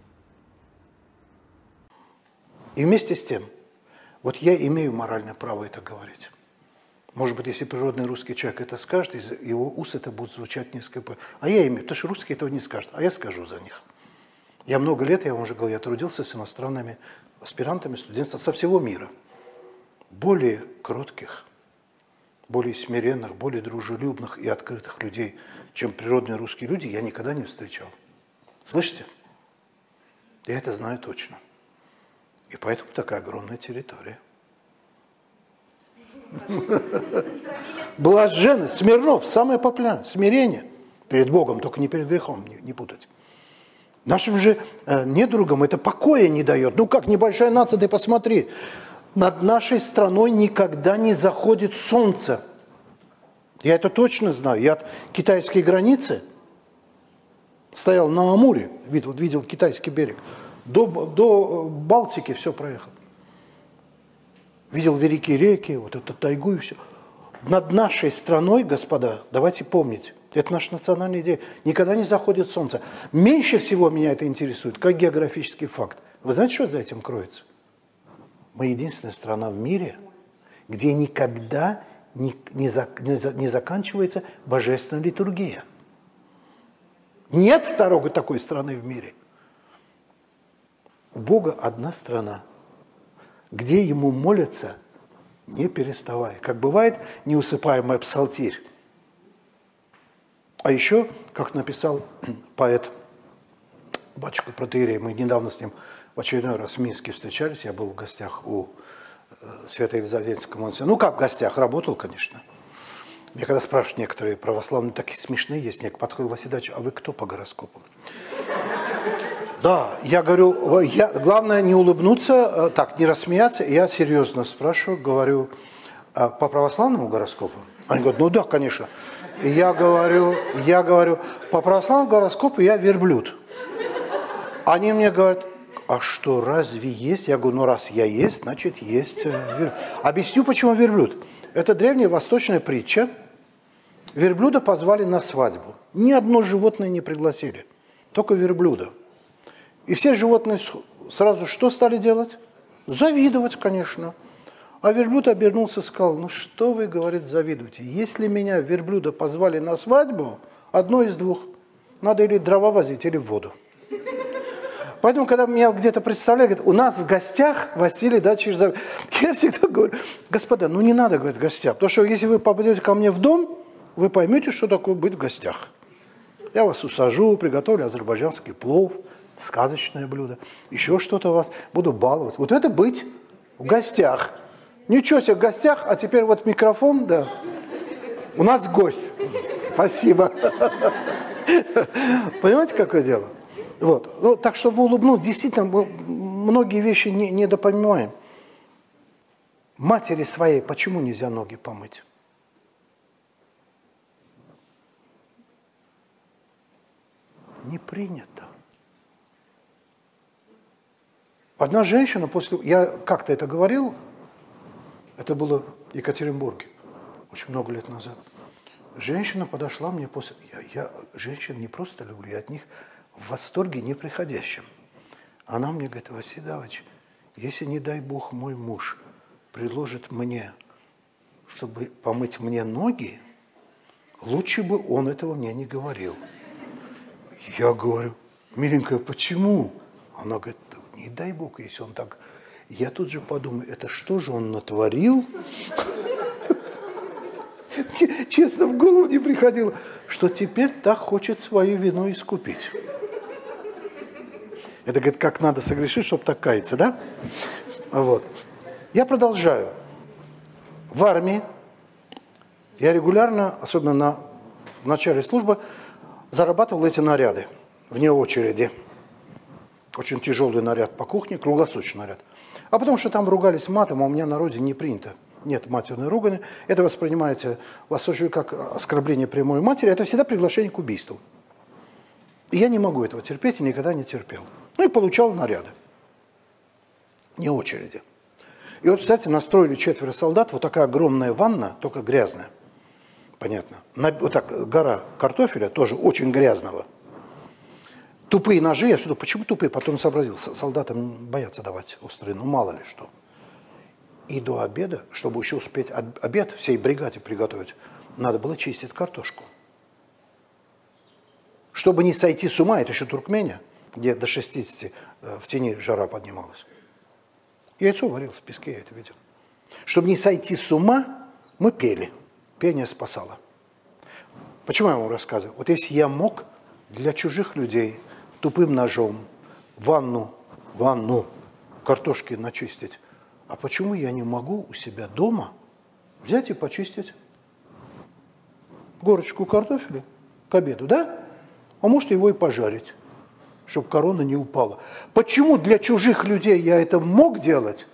И вместе с тем, вот я имею моральное право это говорить. Может быть, если природный русский человек это скажет, из его уст это будет звучать несколько... А я имею, потому что русский этого не скажет, а я скажу за них. Я много лет, я вам уже говорил, я трудился с иностранными аспирантами, студентами со всего мира. Более кротких, более смиренных, более дружелюбных и открытых людей, чем природные русские люди, я никогда не встречал. Слышите? Я это знаю точно. И поэтому такая огромная территория. Блаженность, Смирнов, самое популярное, смирение. Перед Богом, только не перед грехом, не, не путать. Нашим же э, недругам это покоя не дает. Ну как, небольшая нация, ты посмотри. Над нашей страной никогда не заходит солнце. Я это точно знаю. Я от китайской границы стоял на Амуре, вид, вот видел китайский берег. До, до Балтики все проехал. Видел великие реки, вот эту тайгу и все. Над нашей страной, господа, давайте помнить, это наша национальная идея. Никогда не заходит солнце. Меньше всего меня это интересует, как географический факт. Вы знаете, что за этим кроется? Мы единственная страна в мире, где никогда не, не, за, не, за, не заканчивается божественная литургия. Нет второй такой страны в мире. У Бога одна страна, где Ему молятся, не переставая. Как бывает неусыпаемый псалтирь. А еще, как написал поэт батюшка Протеерей, мы недавно с ним в очередной раз в Минске встречались, я был в гостях у э, Свято-Елизаветского монастыря. Ну как в гостях, работал, конечно. Мне когда спрашивают некоторые православные, такие смешные есть, некоторые подходят, Василий а вы кто по гороскопу? Да, я говорю, я, главное не улыбнуться, э, так, не рассмеяться. Я серьезно спрашиваю, говорю, «А по православному гороскопу? Они говорят, ну да, конечно. И я говорю, я говорю, по православному гороскопу я верблюд. Они мне говорят, а что, разве есть? Я говорю, ну раз я есть, значит есть э, верблюд. Объясню, почему верблюд. Это древняя восточная притча. Верблюда позвали на свадьбу. Ни одно животное не пригласили, только верблюда. И все животные сразу что стали делать? Завидовать, конечно. А верблюд обернулся и сказал, ну что вы, говорит, завидуете? Если меня верблюда позвали на свадьбу, одно из двух. Надо или дрова возить, или в воду. Поэтому, когда меня где-то представляют, говорят, у нас в гостях Василий да, через Я всегда говорю, господа, ну не надо говорить в гостях, потому что если вы попадете ко мне в дом, вы поймете, что такое быть в гостях. Я вас усажу, приготовлю азербайджанский плов, сказочное блюдо, еще что-то у вас, буду баловать. Вот это быть в гостях – Ничего себе, в гостях, а теперь вот микрофон, да. У нас гость. Спасибо. Понимаете, какое дело? Вот. Ну, так что вы улыбнул, действительно, мы многие вещи не, недопонимаем. Матери своей почему нельзя ноги помыть? Не принято. Одна женщина после... Я как-то это говорил, это было в Екатеринбурге, очень много лет назад. Женщина подошла мне после... Я, я женщин не просто люблю, я от них в восторге неприходящем. Она мне говорит, Василий Давыдович, если, не дай Бог, мой муж предложит мне, чтобы помыть мне ноги, лучше бы он этого мне не говорил. Я говорю, миленькая, почему? Она говорит, не дай Бог, если он так я тут же подумаю, это что же он натворил? Честно, в голову не приходило, что теперь так хочет свою вину искупить. Это, говорит, как надо согрешить, чтобы так каяться, да? Вот. Я продолжаю. В армии я регулярно, особенно на начале службы, зарабатывал эти наряды вне очереди. Очень тяжелый наряд по кухне, круглосуточный наряд – а потому что там ругались матом, а у меня на родине не принято. Нет матерной ругани. Это воспринимается в как оскорбление прямой матери. Это всегда приглашение к убийству. И я не могу этого терпеть и никогда не терпел. Ну и получал наряды. Не очереди. И вот, кстати, настроили четверо солдат, вот такая огромная ванна, только грязная. Понятно. Вот так, гора картофеля, тоже очень грязного – Тупые ножи, я сюда, почему тупые? Потом сообразил, солдатам боятся давать острые, ну мало ли что. И до обеда, чтобы еще успеть обед всей бригаде приготовить, надо было чистить картошку. Чтобы не сойти с ума, это еще Туркмения, где до 60 э, в тени жара поднималась. Яйцо варил в песке, я это видел. Чтобы не сойти с ума, мы пели. Пение спасало. Почему я вам рассказываю? Вот если я мог для чужих людей – тупым ножом ванну, ванну картошки начистить. А почему я не могу у себя дома взять и почистить горочку картофеля к обеду, да? А может его и пожарить, чтобы корона не упала. Почему для чужих людей я это мог делать,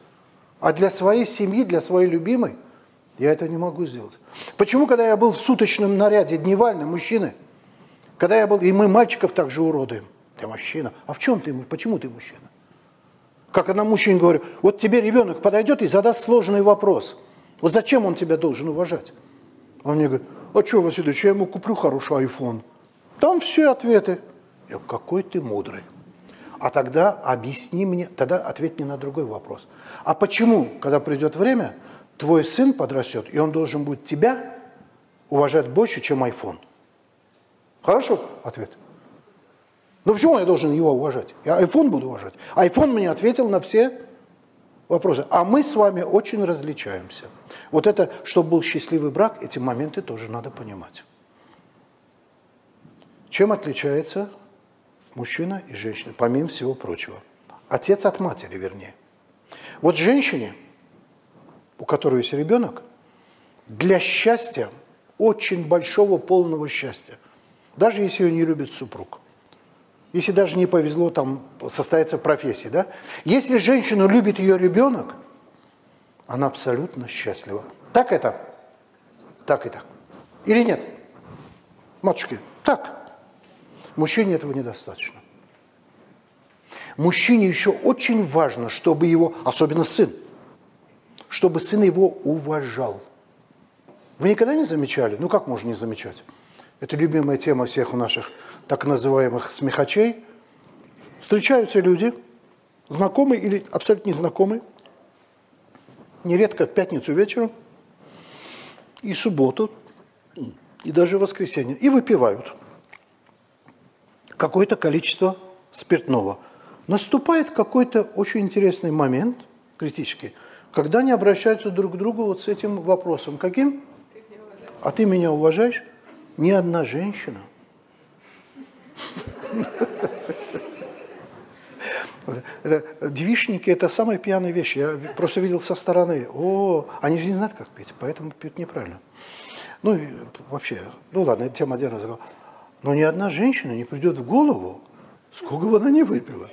а для своей семьи, для своей любимой я это не могу сделать? Почему, когда я был в суточном наряде дневальным, мужчины, когда я был, и мы мальчиков также уродуем, ты мужчина, а в чем ты, почему ты мужчина? Как одному мужчине говорю, вот тебе ребенок подойдет и задаст сложный вопрос. Вот зачем он тебя должен уважать? Он мне говорит, а что, Васильевич, я ему куплю хороший iPhone. Там все ответы. Я говорю, какой ты мудрый. А тогда объясни мне, тогда ответь мне на другой вопрос. А почему, когда придет время, твой сын подрастет, и он должен будет тебя уважать больше, чем iPhone? Хорошо? Ответ. Ну почему я должен его уважать? Я iPhone буду уважать. iPhone мне ответил на все вопросы. А мы с вами очень различаемся. Вот это, чтобы был счастливый брак, эти моменты тоже надо понимать. Чем отличается мужчина и женщина, помимо всего прочего? Отец от матери, вернее. Вот женщине, у которой есть ребенок, для счастья, очень большого полного счастья, даже если ее не любит супруг, если даже не повезло там состояться в профессии, да? Если женщину любит ее ребенок, она абсолютно счастлива. Так это? Так и так. Или нет? Матушки, так. Мужчине этого недостаточно. Мужчине еще очень важно, чтобы его, особенно сын, чтобы сын его уважал. Вы никогда не замечали? Ну как можно не замечать? Это любимая тема всех наших так называемых смехачей. Встречаются люди, знакомые или абсолютно незнакомые, нередко в пятницу вечером и субботу, и даже в воскресенье, и выпивают какое-то количество спиртного. Наступает какой-то очень интересный момент, критический, когда они обращаются друг к другу вот с этим вопросом. Каким? А ты меня уважаешь? Ни одна женщина. Девичники – это самая пьяная вещь. Я просто видел со стороны. О, они же не знают, как пить, поэтому пьют неправильно. Ну, вообще, ну ладно, это тема отдельного разговора. Но ни одна женщина не придет в голову, сколько бы она ни выпила,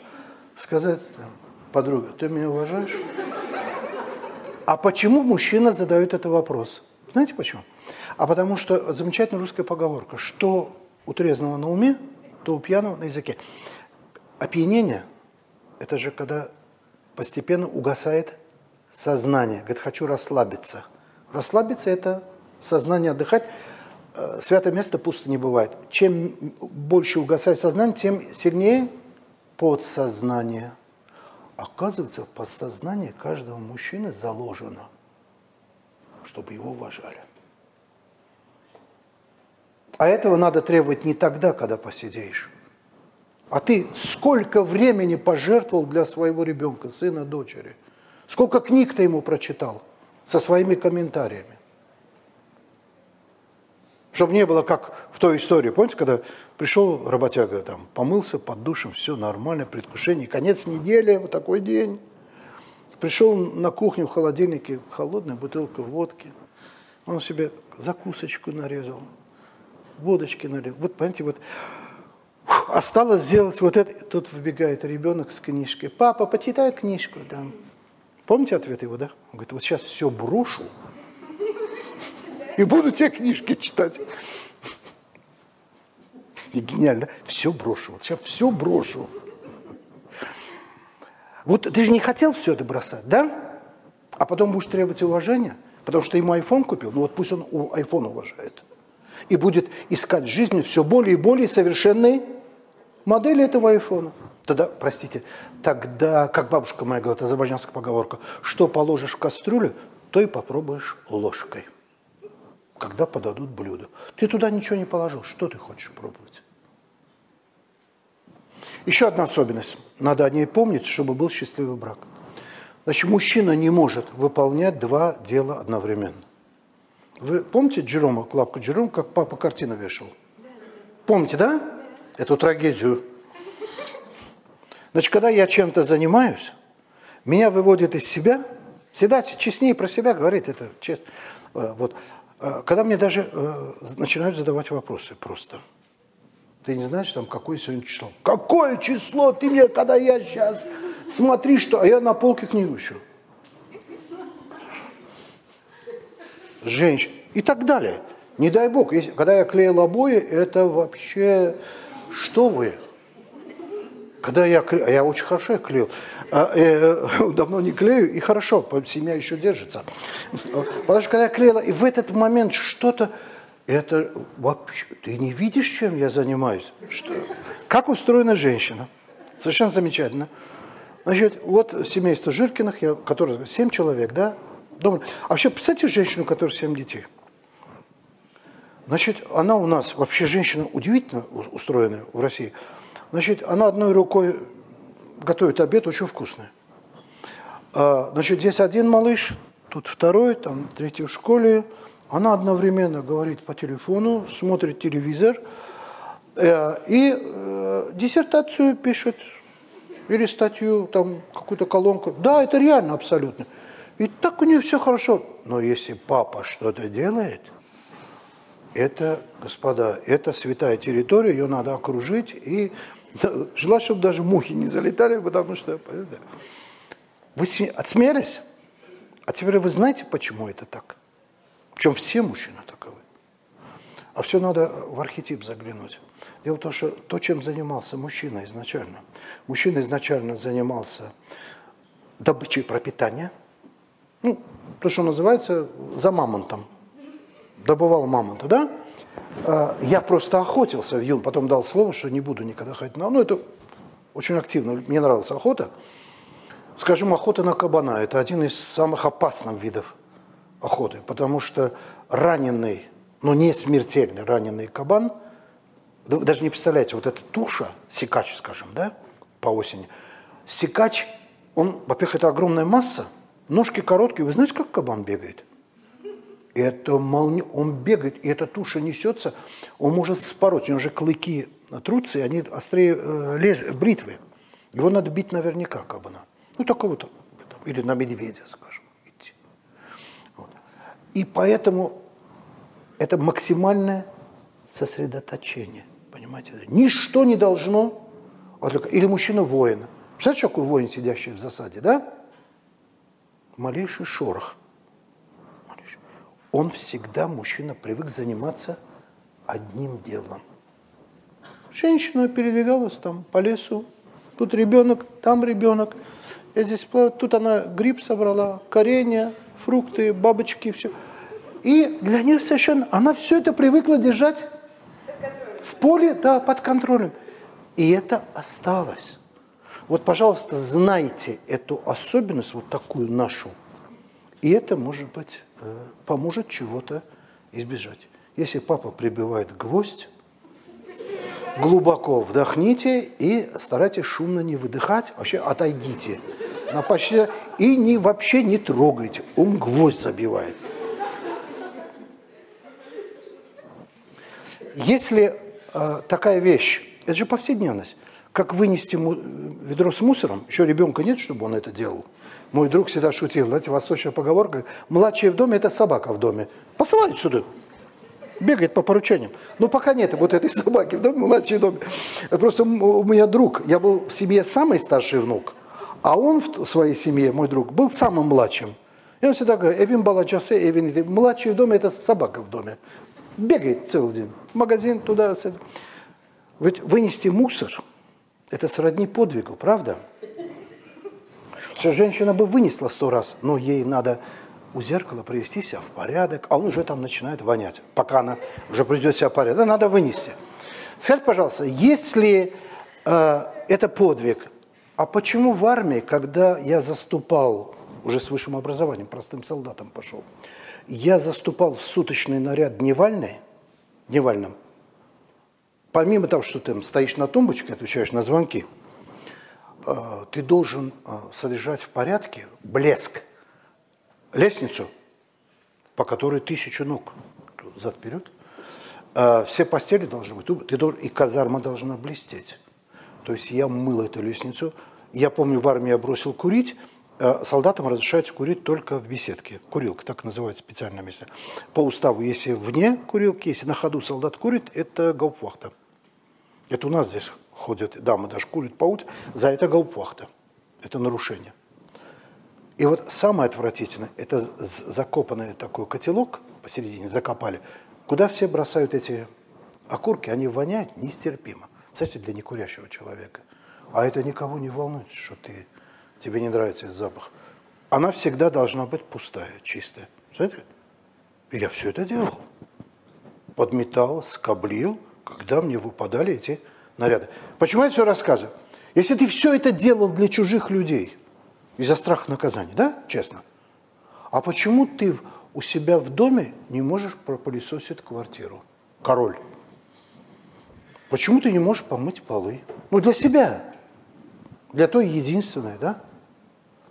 сказать, подруга, ты меня уважаешь? А почему мужчина задает этот вопрос? Знаете почему? А потому что замечательная русская поговорка, что у трезвого на уме, то у пьяного на языке. Опьянение – это же когда постепенно угасает сознание. Говорит, хочу расслабиться. Расслабиться – это сознание отдыхать. Э, святое место пусто не бывает. Чем больше угасает сознание, тем сильнее подсознание. Оказывается, в подсознании каждого мужчины заложено, чтобы его уважали. А этого надо требовать не тогда, когда посидеешь. А ты сколько времени пожертвовал для своего ребенка, сына, дочери? Сколько книг ты ему прочитал со своими комментариями? Чтобы не было как в той истории, помните, когда пришел работяга, там, помылся под душем, все нормально, предвкушение, конец недели, вот такой день. Пришел на кухню в холодильнике, холодная бутылка водки. Он себе закусочку нарезал, водочки налил. Вот, понимаете, вот осталось сделать вот это. Тут выбегает ребенок с книжкой. Папа, почитай книжку. Да. Помните ответ его, да? Он говорит, вот сейчас все брошу, и буду те книжки читать. И гениально, да? Все брошу. Вот сейчас все брошу. Вот ты же не хотел все это бросать, да? А потом будешь требовать уважения, потому что ему iPhone купил, ну вот пусть он iPhone уважает. И будет искать в жизни все более и более совершенные модели этого айфона. Тогда, простите, тогда, как бабушка моя говорит, азербайджанская поговорка, что положишь в кастрюлю, то и попробуешь ложкой когда подадут блюдо. Ты туда ничего не положил, что ты хочешь пробовать? Еще одна особенность, надо о ней помнить, чтобы был счастливый брак. Значит, мужчина не может выполнять два дела одновременно. Вы помните Джерома, Клапку Джерома, как папа картину вешал? Помните, да? Эту трагедию. Значит, когда я чем-то занимаюсь, меня выводит из себя, всегда честнее про себя говорит это честно. Э, вот. А, когда мне даже э, начинают задавать вопросы просто. Ты не знаешь, там, какое сегодня число? Какое число? Ты мне, когда я сейчас... Смотри, что... А я на полке книгу ищу. Женщин. И так далее. Не дай бог. Если, когда я клеил обои, это вообще... Что вы? Когда я клеил... Я очень хорошо клеил. А, э, давно не клею, и хорошо, семья еще держится. Потому что когда я клеила, и в этот момент что-то... Это вообще... Ты не видишь, чем я занимаюсь? Что? Как устроена женщина? Совершенно замечательно. Значит, вот семейство Жиркиных, я, которое семь человек, да? Дома. А вообще, представьте женщину, которой семь детей. Значит, она у нас, вообще женщина удивительно устроенная в России. Значит, она одной рукой готовит обед очень вкусный. А, значит, здесь один малыш, тут второй, там третий в школе. Она одновременно говорит по телефону, смотрит телевизор э, и э, диссертацию пишет или статью, там какую-то колонку. Да, это реально абсолютно. И так у нее все хорошо. Но если папа что-то делает, это, господа, это святая территория, ее надо окружить и желать, чтобы даже мухи не залетали, потому что... Вы отсмеялись? А теперь вы знаете, почему это так? Причем все мужчины таковы. А все надо в архетип заглянуть. Дело в том, что то, чем занимался мужчина изначально. Мужчина изначально занимался добычей пропитания. Ну, то, что называется за мамонтом. Добывал мамонта, да? А, я просто охотился в юн, потом дал слово, что не буду никогда ходить на... Ну, это очень активно. Мне нравилась охота. Скажем, охота на кабана – это один из самых опасных видов охоты, потому что раненый, но не смертельный раненый кабан, даже не представляете, вот эта туша, секач, скажем, да, по осени, секач, он, во-первых, это огромная масса, ножки короткие, вы знаете, как кабан бегает? Это молни... Он бегает, и эта туша несется, он может спороть, у него уже клыки трутся, и они острее э, леж... бритвы. Его надо бить наверняка кабана. Ну, такого-то, или на медведя, скажем, идти. Вот. И поэтому это максимальное сосредоточение, понимаете? Ничто не должно отвлекать. Или мужчина-воин. Представляете, какой воин, сидящий в засаде, да? Малейший шорох – он всегда, мужчина, привык заниматься одним делом. Женщина передвигалась там по лесу, тут ребенок, там ребенок, я здесь, тут она гриб собрала, коренья, фрукты, бабочки, все. И для нее совершенно, она все это привыкла держать в поле, да, под контролем. И это осталось. Вот, пожалуйста, знайте эту особенность, вот такую нашу, и это, может быть, э, поможет чего-то избежать. Если папа прибивает гвоздь, глубоко вдохните и старайтесь шумно не выдыхать, вообще отойдите на почти и не, вообще не трогайте, он гвоздь забивает. Если э, такая вещь, это же повседневность, как вынести ведро с мусором, еще ребенка нет, чтобы он это делал – мой друг всегда шутил, знаете, восточная поговорка, младший в доме – это собака в доме. Посылают сюда. Бегает по поручениям. Но пока нет вот этой собаки в доме, младший в доме. Просто у меня друг, я был в семье самый старший внук, а он в своей семье, мой друг, был самым младшим. И он всегда говорит, Эвин Баладжасе, Эвин, младший в доме – это собака в доме. Бегает целый день. Магазин туда. Ведь вынести мусор – это сродни подвигу, правда? что женщина бы вынесла сто раз, но ей надо у зеркала привести себя в порядок, а он уже там начинает вонять, пока она уже придет себя в порядок. Надо вынести. Скажите, пожалуйста, если э, это подвиг, а почему в армии, когда я заступал, уже с высшим образованием, простым солдатом пошел, я заступал в суточный наряд дневальный, дневальным, помимо того, что ты стоишь на тумбочке, отвечаешь на звонки – Э, ты должен э, содержать в порядке блеск, лестницу, по которой тысячу ног зад-вперед. Э, все постели должны быть, ты должен, и казарма должна блестеть. То есть я мыл эту лестницу. Я помню, в армии я бросил курить, солдатам разрешается курить только в беседке. Курилка, так называется специальное место. По уставу, если вне курилки, если на ходу солдат курит, это гауптвахта. Это у нас здесь ходят дамы, даже курят улице. За это гаупвахта. Это нарушение. И вот самое отвратительное, это закопанный такой котелок, посередине закопали, куда все бросают эти окурки, они воняют нестерпимо. Кстати, для некурящего человека. А это никого не волнует, что ты, тебе не нравится этот запах. Она всегда должна быть пустая, чистая. Знаете? Я все это делал. Подметал, скоблил, когда мне выпадали эти наряды. Почему я все рассказываю? Если ты все это делал для чужих людей, из-за страха наказания, да, честно? А почему ты у себя в доме не можешь пропылесосить квартиру? Король. Почему ты не можешь помыть полы? Ну, для себя. Для той единственной, да?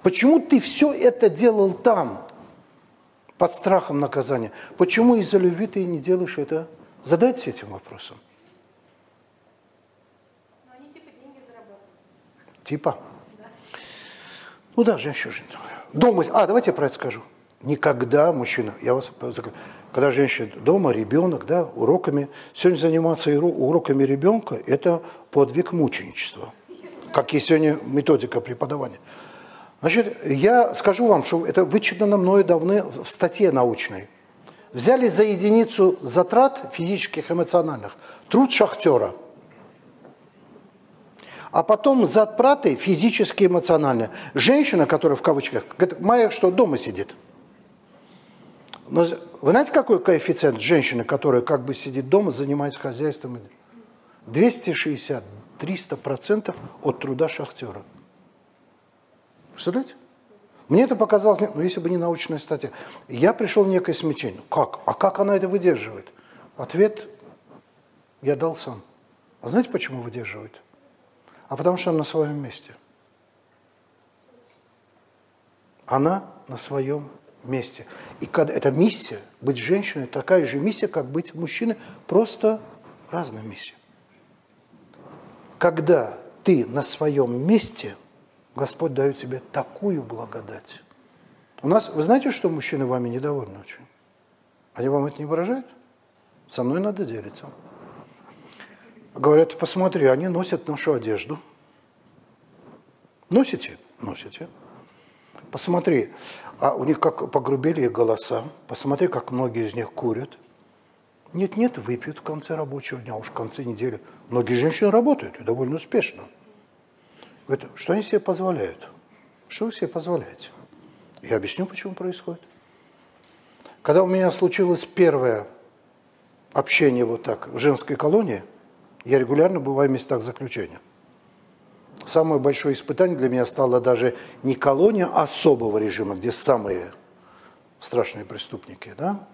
Почему ты все это делал там, под страхом наказания? Почему из-за любви ты не делаешь это? Задайтесь этим вопросом. Но они типа деньги заработают. Типа? Ну да, женщина. Дома, а, давайте я про это скажу. Никогда мужчина, я вас когда женщина дома, ребенок, да, уроками, сегодня заниматься уроками ребенка – это подвиг мученичества, как и сегодня методика преподавания. Значит, я скажу вам, что это вычитано мною давно в статье научной. Взяли за единицу затрат физических, эмоциональных труд шахтера, а потом затраты физические, эмоциональные. Женщина, которая в кавычках, говорит, моя что, дома сидит – но вы знаете, какой коэффициент женщины, которая как бы сидит дома, занимается хозяйством? 260-300% от труда шахтера. Представляете? Мне это показалось, ну если бы не научная статья. Я пришел в некое смятение. Как? А как она это выдерживает? Ответ я дал сам. А знаете, почему выдерживает? А потому что она на своем месте. Она на своем месте. И когда эта миссия, быть женщиной, такая же миссия, как быть мужчиной, просто разная миссия. Когда ты на своем месте, Господь дает тебе такую благодать. У нас, вы знаете, что мужчины вами недовольны очень? Они вам это не выражают? Со мной надо делиться. Говорят, посмотри, они носят нашу одежду. Носите? Носите. Посмотри, а у них как погрубели их голоса. Посмотри, как многие из них курят. Нет-нет, выпьют в конце рабочего дня, уж в конце недели. Многие женщины работают и довольно успешно. Говорят, что они себе позволяют? Что вы себе позволяете? Я объясню, почему происходит. Когда у меня случилось первое общение вот так в женской колонии, я регулярно бываю в местах заключения – самое большое испытание для меня стало даже не колония особого режима, где самые страшные преступники, да?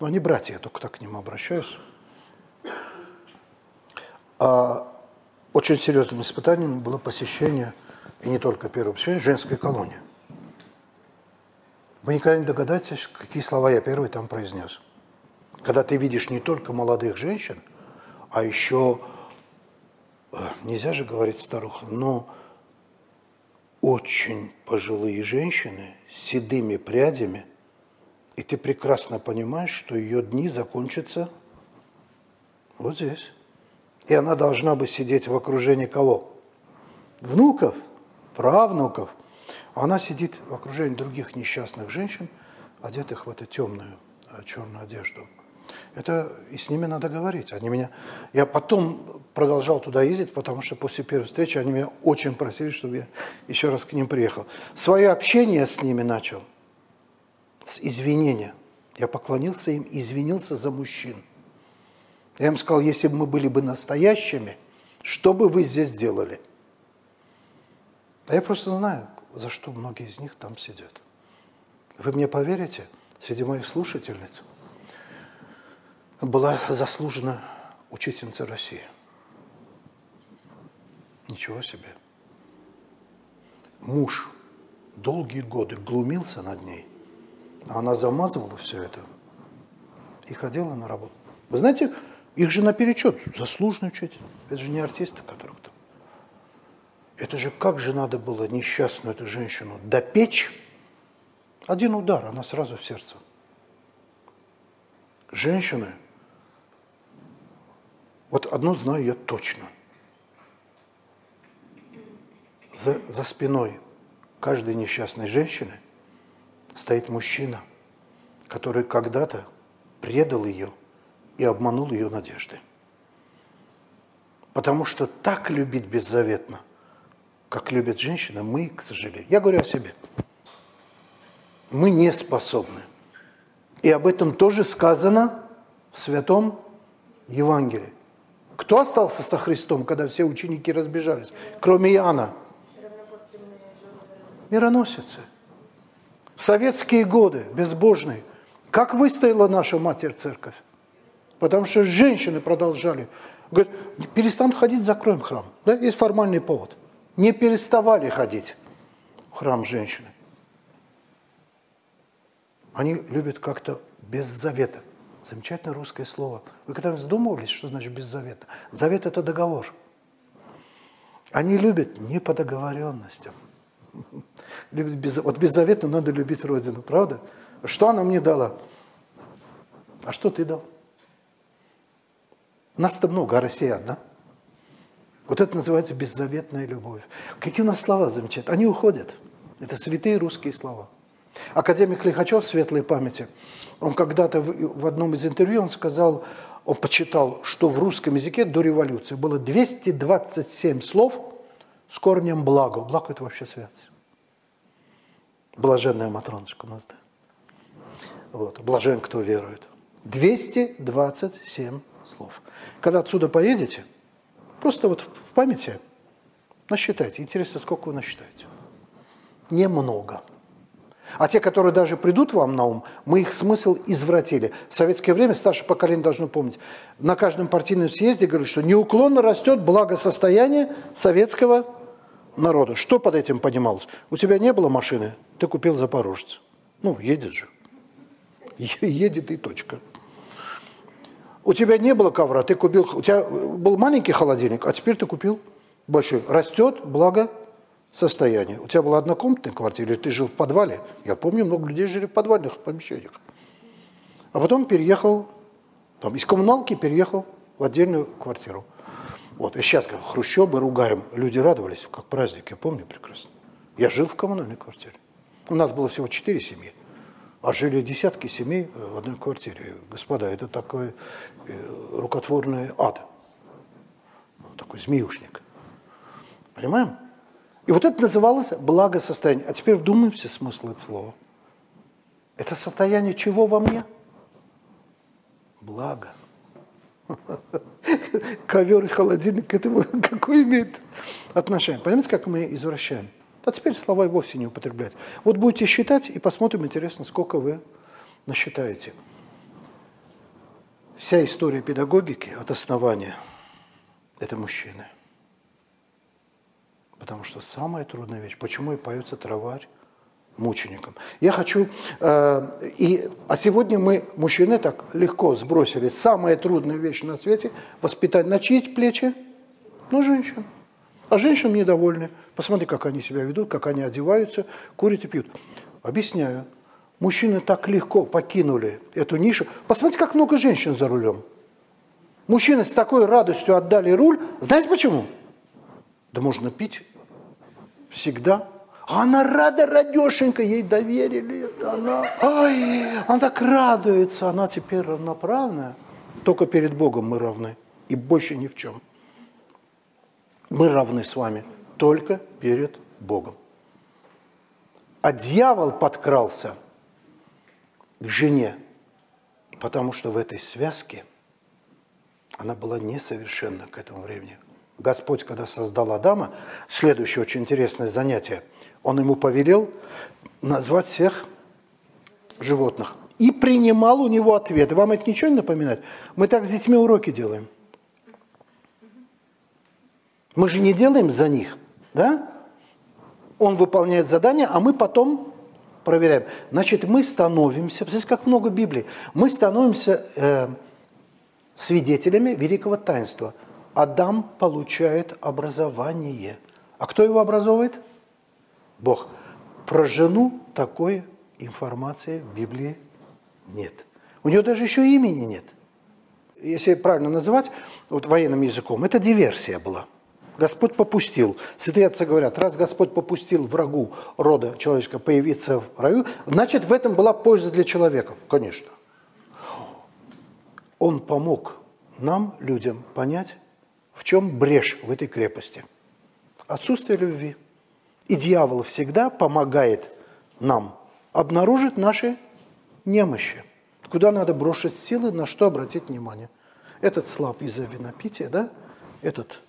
Но они братья, я только так к ним обращаюсь. А очень серьезным испытанием было посещение, и не только первое посещение, женской колонии. Вы никогда не догадаетесь, какие слова я первый там произнес. Когда ты видишь не только молодых женщин, а еще нельзя же говорить старуха, но очень пожилые женщины с седыми прядями, и ты прекрасно понимаешь, что ее дни закончатся вот здесь. И она должна бы сидеть в окружении кого? Внуков, правнуков. Она сидит в окружении других несчастных женщин, одетых в эту темную э, черную одежду. Это и с ними надо говорить. Они меня... Я потом продолжал туда ездить, потому что после первой встречи они меня очень просили, чтобы я еще раз к ним приехал. Свое общение с ними начал с извинения. Я поклонился им, извинился за мужчин. Я им сказал, если бы мы были бы настоящими, что бы вы здесь делали? А я просто знаю, за что многие из них там сидят. Вы мне поверите, среди моих слушательниц была заслужена учительница России. Ничего себе. Муж долгие годы глумился над ней, а она замазывала все это и ходила на работу. Вы знаете, их же наперечет, заслуженный учитель. Это же не артисты, которых там. Это же как же надо было несчастную эту женщину допечь. Один удар, она сразу в сердце. Женщины Вот одно знаю я точно. За, за спиной каждой несчастной женщины стоит мужчина, который когда-то предал ее и обманул ее надежды. Потому что так любить беззаветно, как любит женщина, мы, к сожалению, я говорю о себе, мы не способны. И об этом тоже сказано в Святом Евангелии. Кто остался со Христом, когда все ученики разбежались, кроме Иоанна? Мироносицы. В советские годы, безбожные, как выстояла наша Матерь-Церковь? Потому что женщины продолжали. Говорят, перестанут ходить, закроем храм. Да? Есть формальный повод. Не переставали ходить в храм женщины. Они любят как-то без завета. Замечательное русское слово. Вы когда-нибудь задумывались, что значит без завета? Завет – это договор. Они любят не по договоренностям. Любят без, вот беззаветно надо любить Родину, правда? Что она мне дала? А что ты дал? Нас-то много, а россиян, да? Вот это называется беззаветная любовь. Какие у нас слова замечательные. Они уходят. Это святые русские слова. Академик Лихачев, светлой памяти, он когда-то в, одном из интервью, он сказал, он почитал, что в русском языке до революции было 227 слов с корнем «благо». Благо – это вообще святость. Блаженная Матроночка у нас, да? Вот, блажен, кто верует. 227 слов. Когда отсюда поедете, просто вот в памяти насчитайте. Интересно, сколько вы насчитаете? Немного. А те, которые даже придут вам на ум, мы их смысл извратили. В советское время старшее поколение должно помнить. На каждом партийном съезде говорят, что неуклонно растет благосостояние советского народа. Что под этим понималось? У тебя не было машины, ты купил запорожец. Ну, едет же. Едет и точка. У тебя не было ковра, ты купил... У тебя был маленький холодильник, а теперь ты купил большой. Растет благо состояние. У тебя была однокомнатная квартира, ты жил в подвале. Я помню, много людей жили в подвальных помещениях. А потом переехал, там, из коммуналки переехал в отдельную квартиру. Вот, и сейчас, как хрущебы ругаем, люди радовались, как праздник, я помню прекрасно. Я жил в коммунальной квартире. У нас было всего четыре семьи, а жили десятки семей в одной квартире. Господа, это такой э, рукотворный ад, такой змеюшник. Понимаем? И вот это называлось благосостояние. А теперь вдумаемся смысл этого слова. Это состояние чего во мне? Благо. Ковер и холодильник к этому какое имеет отношение? Понимаете, как мы извращаем? А теперь слова и вовсе не употреблять. Вот будете считать и посмотрим, интересно, сколько вы насчитаете. Вся история педагогики от основания – это мужчины – Потому что самая трудная вещь, почему и поется траварь мученикам. Я хочу, э, и, а сегодня мы, мужчины, так легко сбросили самая трудная вещь на свете – воспитать на чьи плечи? Ну, женщин. А женщины недовольны. Посмотри, как они себя ведут, как они одеваются, курят и пьют. Объясняю. Мужчины так легко покинули эту нишу. Посмотрите, как много женщин за рулем. Мужчины с такой радостью отдали руль. Знаете почему? Да можно пить всегда. А она рада, радешенька, ей доверили это. Она, ай, она так радуется, она теперь равноправная. Только перед Богом мы равны, и больше ни в чем. Мы равны с вами только перед Богом. А дьявол подкрался к жене, потому что в этой связке она была несовершенна к этому времени. Господь, когда создал Адама, следующее очень интересное занятие, Он ему повелел назвать всех животных. И принимал у него ответы. Вам это ничего не напоминает? Мы так с детьми уроки делаем. Мы же не делаем за них, да? Он выполняет задание, а мы потом проверяем. Значит, мы становимся, посмотрите, как много Библии, мы становимся э, свидетелями великого таинства – Адам получает образование. А кто его образовывает? Бог. Про жену такой информации в Библии нет. У нее даже еще имени нет. если правильно называть вот военным языком, это диверсия была. Господь попустил. Святые отцы говорят, раз Господь попустил врагу рода человеческого появиться в раю, значит, в этом была польза для человека. Конечно. Он помог нам, людям, понять, в чем брешь в этой крепости. Отсутствие любви. И дьявол всегда помогает нам обнаружить наши немощи. Куда надо бросить силы, на что обратить внимание. Этот слаб из-за винопития, да? Этот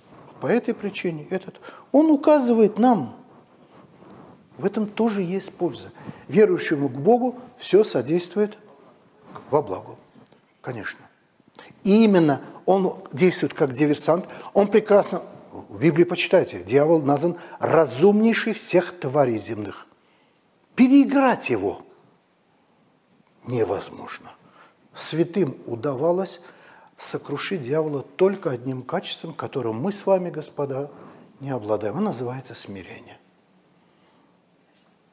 по этой причине, этот. Он указывает нам. В этом тоже есть польза. Верующему к Богу все содействует во благо. Конечно. И именно он действует как диверсант. Он прекрасно, в Библии почитайте, дьявол назван разумнейший всех тварей земных. Переиграть его невозможно. Святым удавалось сокрушить дьявола только одним качеством, которым мы с вами, господа, не обладаем. Оно называется смирение.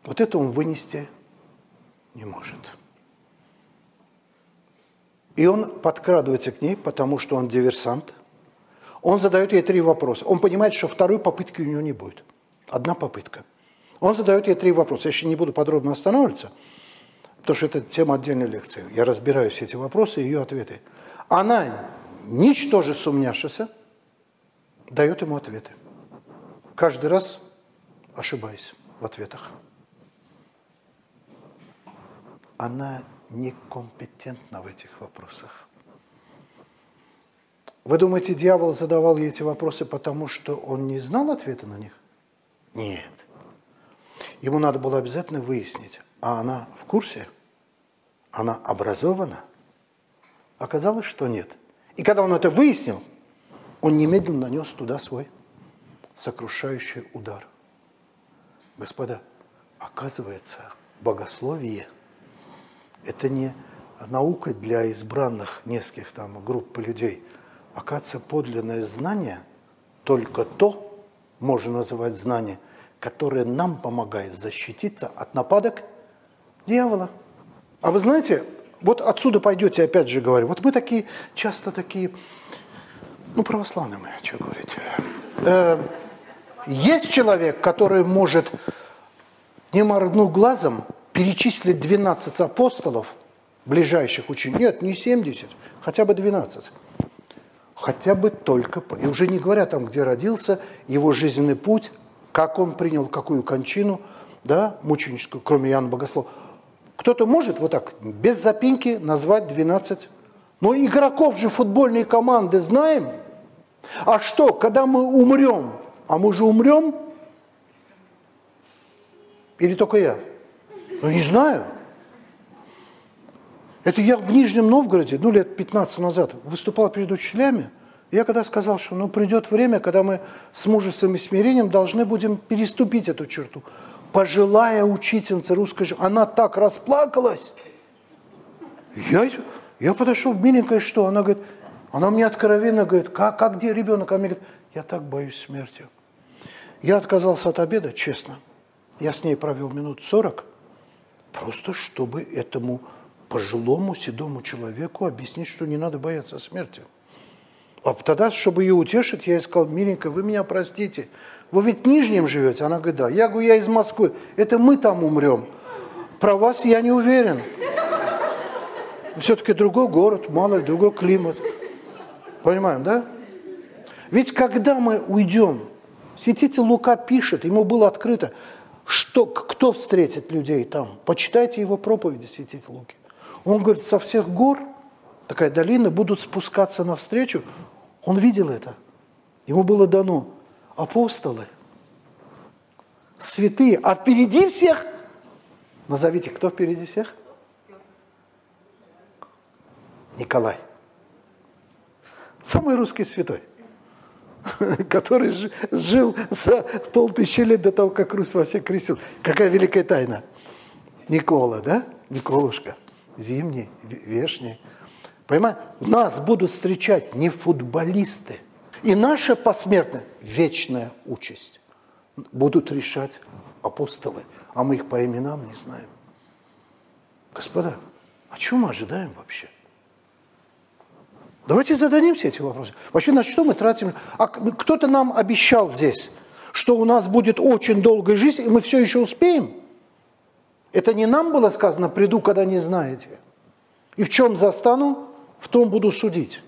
Вот это он вынести не может. И он подкрадывается к ней, потому что он диверсант. Он задает ей три вопроса. Он понимает, что второй попытки у него не будет. Одна попытка. Он задает ей три вопроса. Я еще не буду подробно останавливаться, потому что это тема отдельной лекции. Я разбираю все эти вопросы и ее ответы. Она, ничтоже сумняшися, дает ему ответы. Каждый раз ошибаясь в ответах. Она некомпетентна в этих вопросах. Вы думаете, дьявол задавал ей эти вопросы, потому что он не знал ответа на них? Нет. Ему надо было обязательно выяснить, а она в курсе? Она образована? Оказалось, что нет. И когда он это выяснил, он немедленно нанес туда свой сокрушающий удар. Господа, оказывается, богословие – это не наука для избранных нескольких там групп людей. Оказывается, подлинное знание – только то, можно называть знание, которое нам помогает защититься от нападок дьявола. А вы знаете, вот отсюда пойдете, опять же говорю, вот мы такие, часто такие, ну, православные мы, что говорить. Э, есть человек, который может, не моргнув глазом, перечислить 12 апостолов, ближайших учеников, нет, не 70, хотя бы 12. Хотя бы только, и уже не говоря там, где родился, его жизненный путь, как он принял какую кончину, да, мученическую, кроме Иоанна Богослова. Кто-то может вот так, без запинки, назвать 12. Но игроков же футбольной команды знаем. А что, когда мы умрем, а мы же умрем? Или только я? Ну, не знаю. Это я в Нижнем Новгороде, ну, лет 15 назад, выступал перед учителями. Я когда сказал, что ну, придет время, когда мы с мужеством и смирением должны будем переступить эту черту пожилая учительница русской же, она так расплакалась. Я, я подошел, миленькая, что? Она говорит, она мне откровенно говорит, как, как где ребенок? Она мне говорит, я так боюсь смерти. Я отказался от обеда, честно. Я с ней провел минут сорок, просто чтобы этому пожилому седому человеку объяснить, что не надо бояться смерти. А тогда, чтобы ее утешить, я ей сказал, миленькая, вы меня простите, вы ведь в Нижнем живете? Она говорит, да. Я говорю, я из Москвы. Это мы там умрем. Про вас я не уверен. Все-таки другой город, мало ли, другой климат. Понимаем, да? Ведь когда мы уйдем, святитель Лука пишет, ему было открыто, что, кто встретит людей там. Почитайте его проповеди, святитель Луки. Он говорит, со всех гор, такая долина, будут спускаться навстречу. Он видел это. Ему было дано апостолы, святые, а впереди всех, назовите, кто впереди всех? Николай. Самый русский святой, который жил за полтысячи лет до того, как Русь во всех крестил. Какая великая тайна. Никола, да? Николушка. Зимний, вешний. Понимаете? Нас будут встречать не футболисты – и наша посмертная вечная участь будут решать апостолы, а мы их по именам не знаем. Господа, а чего мы ожидаем вообще? Давайте зададимся эти вопросы. Вообще на что мы тратим? А кто-то нам обещал здесь, что у нас будет очень долгая жизнь, и мы все еще успеем. Это не нам было сказано, приду, когда не знаете. И в чем застану, в том буду судить.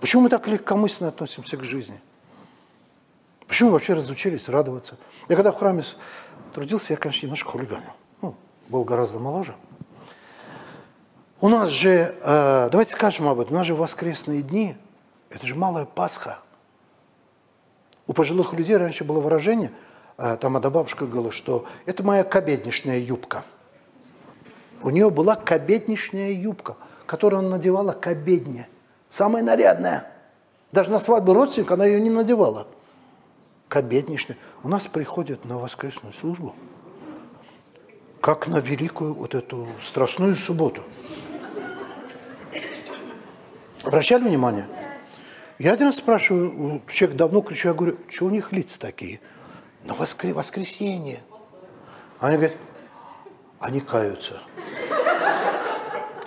Почему мы так легкомысленно относимся к жизни? Почему мы вообще разучились радоваться? Я когда в храме трудился, я, конечно, немножко хулиганил. Ну, был гораздо моложе. У нас же, э, давайте скажем об этом, у нас же воскресные дни, это же малая Пасха. У пожилых людей раньше было выражение, э, там одна бабушка говорила, что это моя кобедничная юбка. У нее была кобедничная юбка, которую она надевала к обедне. Самая нарядная. Даже на свадьбу родственника она ее не надевала. Кобедничная. У нас приходят на воскресную службу, как на великую вот эту страстную субботу. Обращали внимание? Я один раз спрашиваю, человек давно кричу, я говорю, что у них лица такие? На воскр... воскресенье. Они говорят, они каются.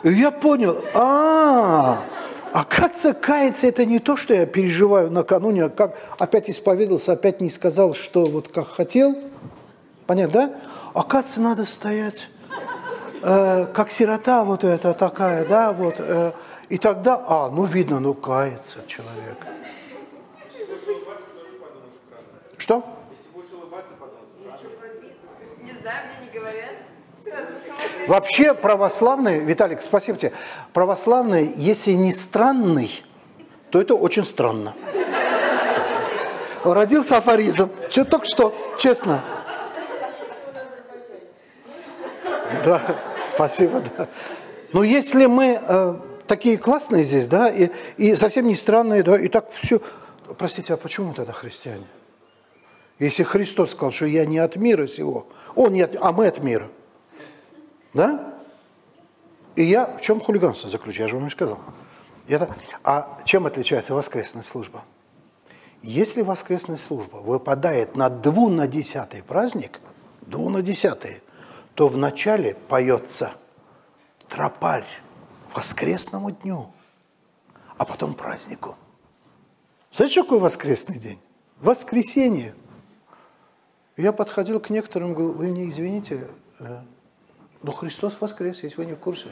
И я понял, а, оказывается, каяться это не то, что я переживаю накануне, а как опять исповедовался, опять не сказал, что вот как хотел. Понятно, да? Оказывается, надо стоять, э, как сирота вот эта такая, да, вот, э, и тогда, а, ну видно, ну кается человек. Что? Вообще православные, Виталик, спасибо тебе, православные, если не странный, то это очень странно. Родился афоризм. Что только что, честно. Да, спасибо, да. Но если мы э, такие классные здесь, да, и, и совсем не странные, да, и так все. Простите, а почему тогда христиане? Если Христос сказал, что я не от мира сего, он не от, а мы от мира. Да? И я в чем хулиганство заключаю, я же вам не сказал. Это, а чем отличается воскресная служба? Если воскресная служба выпадает на дву на десятый праздник, дву на десятый, то вначале поется тропарь, воскресному дню, а потом празднику. Знаете, такое воскресный день? Воскресенье. Я подходил к некоторым, говорил, вы не извините, э, но Христос воскрес, если вы не в курсе.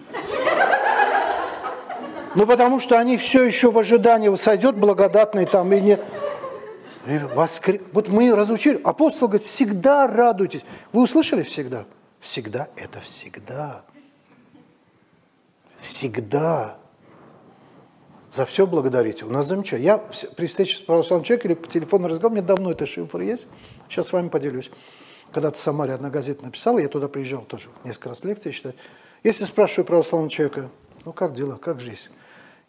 Ну, потому что они все еще в ожидании, сойдет благодатный там или нет. Воскр... Вот мы разучили. Апостол говорит, всегда радуйтесь. Вы услышали всегда? Всегда – это всегда. Всегда. За все благодарите. У нас замечательно. Я при встрече с православным человеком или по телефону разговор, меня давно это шифр есть, сейчас с вами поделюсь. Когда-то в Самаре одна газета написала, я туда приезжал тоже несколько раз лекции читать. Если спрашиваю православного человека, ну как дела, как жизнь?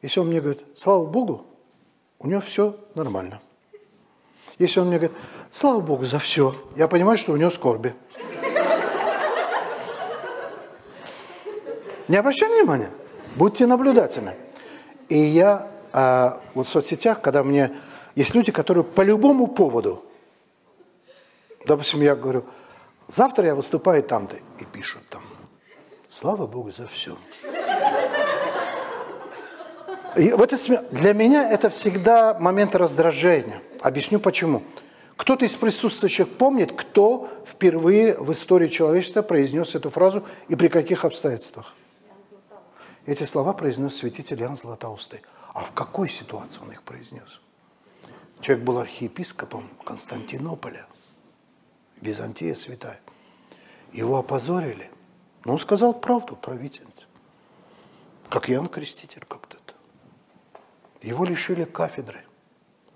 Если он мне говорит, слава Богу, у него все нормально. Если он мне говорит, слава Богу за все, я понимаю, что у него скорби. Не обращай внимания. Будьте наблюдательны. И я а, вот в соцсетях, когда мне... Есть люди, которые по любому поводу, допустим, я говорю, завтра я выступаю там-то, и пишут там, слава Богу за все. И в это, для меня это всегда момент раздражения. Объясню почему. Кто-то из присутствующих помнит, кто впервые в истории человечества произнес эту фразу и при каких обстоятельствах? Эти слова произнес святитель Иоанн Златоустый. А в какой ситуации он их произнес? Человек был архиепископом Константинополя, Византия святая. Его опозорили. Но он сказал правду про Витинца. Как Иоанн Креститель как-то-то. Его лишили кафедры,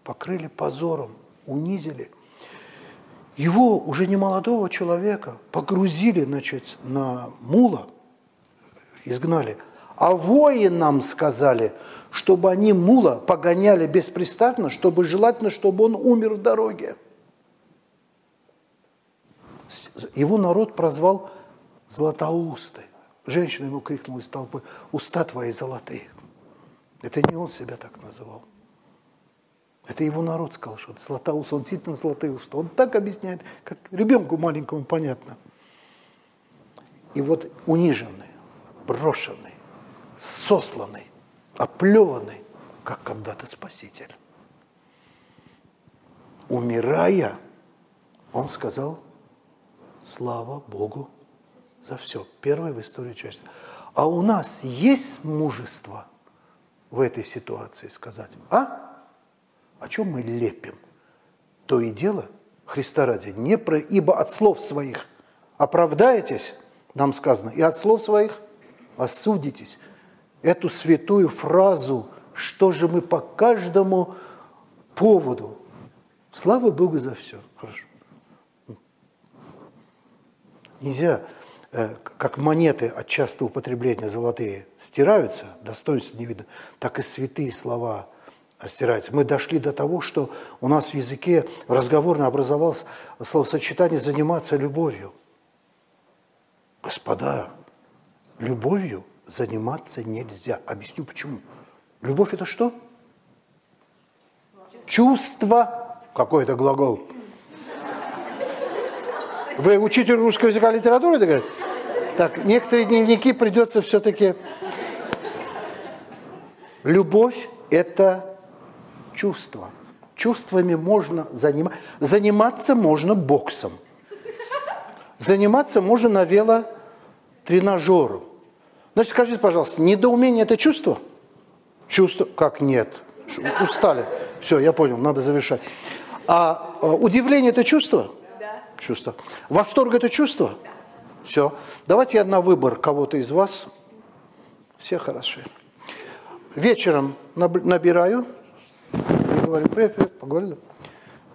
покрыли позором, унизили. Его, уже не молодого человека, погрузили значит, на мула, изгнали – а воинам сказали, чтобы они мула погоняли беспрестанно, чтобы желательно, чтобы он умер в дороге. Его народ прозвал Златоустой. Женщина ему крикнула из толпы, уста твои золотые. Это не он себя так называл. Это его народ сказал, что Златоуст, он действительно золотые уста. Он так объясняет, как ребенку маленькому понятно. И вот униженный, брошенный, сосланный, оплеванный, как когда-то Спаситель. Умирая, он сказал, слава Богу за все. Первое в истории человечества. А у нас есть мужество в этой ситуации сказать, а? О чем мы лепим? То и дело, Христа ради, не про, ибо от слов своих оправдаетесь, нам сказано, и от слов своих осудитесь. Эту святую фразу, что же мы по каждому поводу. Слава Богу за все. Хорошо. Нельзя, э, как монеты от частого употребления золотые стираются, достоинства не видно, так и святые слова стираются. Мы дошли до того, что у нас в языке разговорно образовалось словосочетание «заниматься любовью». Господа, любовью заниматься нельзя. Объясню почему. Любовь – это что? Чувство. Какой это глагол? Вы учитель русского языка литературы, догадываетесь? Так, некоторые дневники придется все-таки... Любовь – это чувство. Чувствами можно заниматься. Заниматься можно боксом. Заниматься можно на велотренажеру. Значит, скажите, пожалуйста, недоумение – это чувство? Чувство? Как нет? Устали. Все, я понял, надо завершать. А, а удивление – это чувство? чувство. Восторг – это чувство? Все. Давайте я на выбор кого-то из вас. Все хороши. Вечером набираю и говорю, привет, привет, поговорили.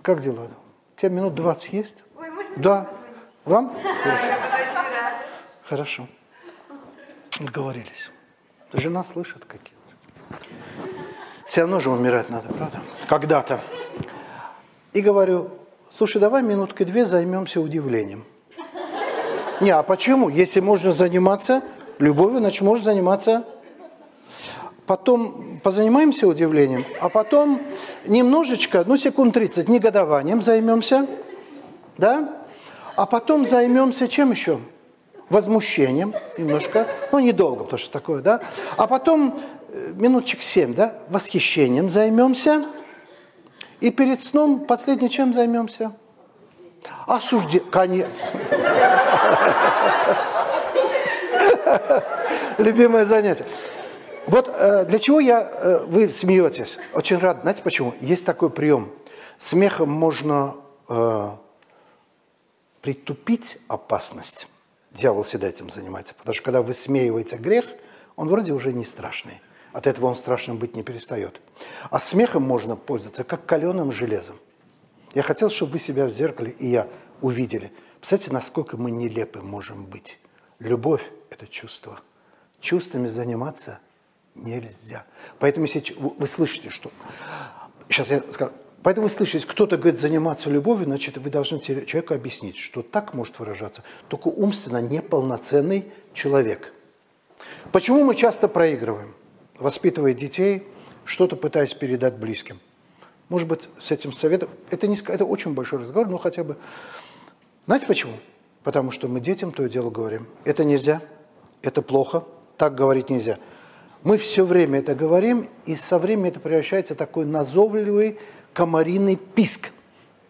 Как дела? У тебя минут 20 есть? Ой, можно Да. Вам? Я подойти, Хорошо. Договорились. Жена слышит какие Все равно же умирать надо, правда? Когда-то. И говорю, слушай, давай минутки две займемся удивлением. Не, а почему? Если можно заниматься любовью, значит, можно заниматься... Потом позанимаемся удивлением, а потом немножечко, ну, секунд 30, негодованием займемся, да? А потом займемся чем еще? Возмущением немножко, ну, недолго, потому что такое, да? А потом э, минуточек 7, да, восхищением займемся – и перед сном последний чем займемся? Осуждение. Конечно. Любимое занятие. Вот э, для чего я, э, вы смеетесь? Очень рад. Знаете почему? Есть такой прием. Смехом можно э, притупить опасность. Дьявол всегда этим занимается. Потому что когда высмеивается грех, он вроде уже не страшный. От этого он страшным быть не перестает. А смехом можно пользоваться, как каленым железом. Я хотел, чтобы вы себя в зеркале и я увидели. Представляете, насколько мы нелепы можем быть. Любовь – это чувство. Чувствами заниматься нельзя. Поэтому если вы слышите, что... Сейчас я скажу. Поэтому вы слышите, кто-то говорит заниматься любовью, значит, вы должны человеку объяснить, что так может выражаться только умственно неполноценный человек. Почему мы часто проигрываем? воспитывая детей, что-то пытаясь передать близким. Может быть, с этим советом... Это, не, это очень большой разговор, но хотя бы... Знаете почему? Потому что мы детям то и дело говорим. Это нельзя, это плохо, так говорить нельзя. Мы все время это говорим, и со временем это превращается в такой назовливый комариный писк.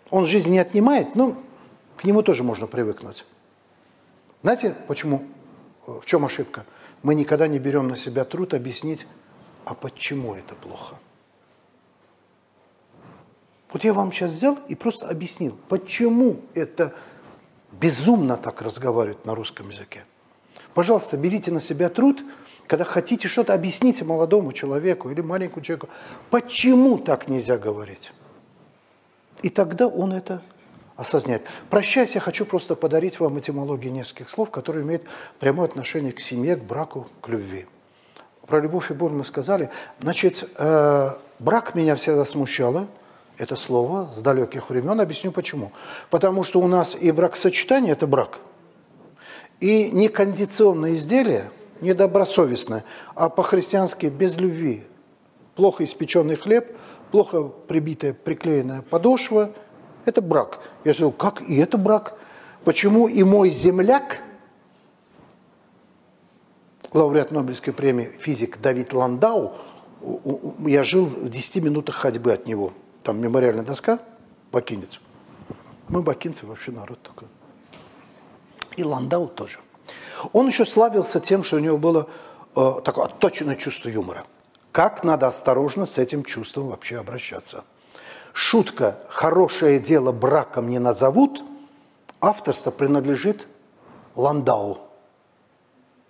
Он жизнь не отнимает, но к нему тоже можно привыкнуть. Знаете, почему? В чем ошибка? Мы никогда не берем на себя труд объяснить, а почему это плохо? Вот я вам сейчас взял и просто объяснил, почему это безумно так разговаривать на русском языке. Пожалуйста, берите на себя труд, когда хотите что-то объяснить молодому человеку или маленькому человеку, почему так нельзя говорить. И тогда он это осознает. Прощаясь, я хочу просто подарить вам этимологию нескольких слов, которые имеют прямое отношение к семье, к браку, к любви про любовь и боль мы сказали. Значит, э, брак меня всегда смущало. Это слово с далеких времен. Объясню почему. Потому что у нас и бракосочетание – это брак. И некондиционное изделие, недобросовестное, а по-христиански без любви. Плохо испеченный хлеб, плохо прибитая, приклеенная подошва – это брак. Я сказал, как и это брак? Почему и мой земляк – лауреат Нобелевской премии физик Давид Ландау я жил в 10 минутах ходьбы от него. Там мемориальная доска, бакинец. Мы бакинцы вообще народ такой. И Ландау тоже. Он еще славился тем, что у него было э, такое отточенное чувство юмора. Как надо осторожно с этим чувством вообще обращаться. Шутка «хорошее дело браком не назовут» авторство принадлежит Ландау.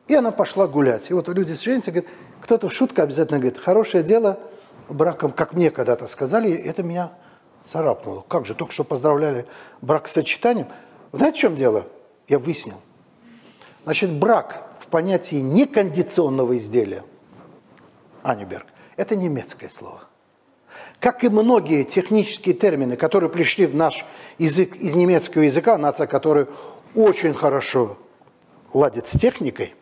И она пошла гулять. И вот люди женятся, говорят, кто-то в шутку обязательно говорит, хорошее дело браком, как мне когда-то сказали, и это меня царапнуло. Как же, только что поздравляли бракосочетанием. Знаете, в чем дело? Я выяснил. Значит, брак в понятии некондиционного изделия, Аниберг, это немецкое слово. Как и многие технические термины, которые пришли в наш язык из немецкого языка, нация, которая очень хорошо ладит с техникой,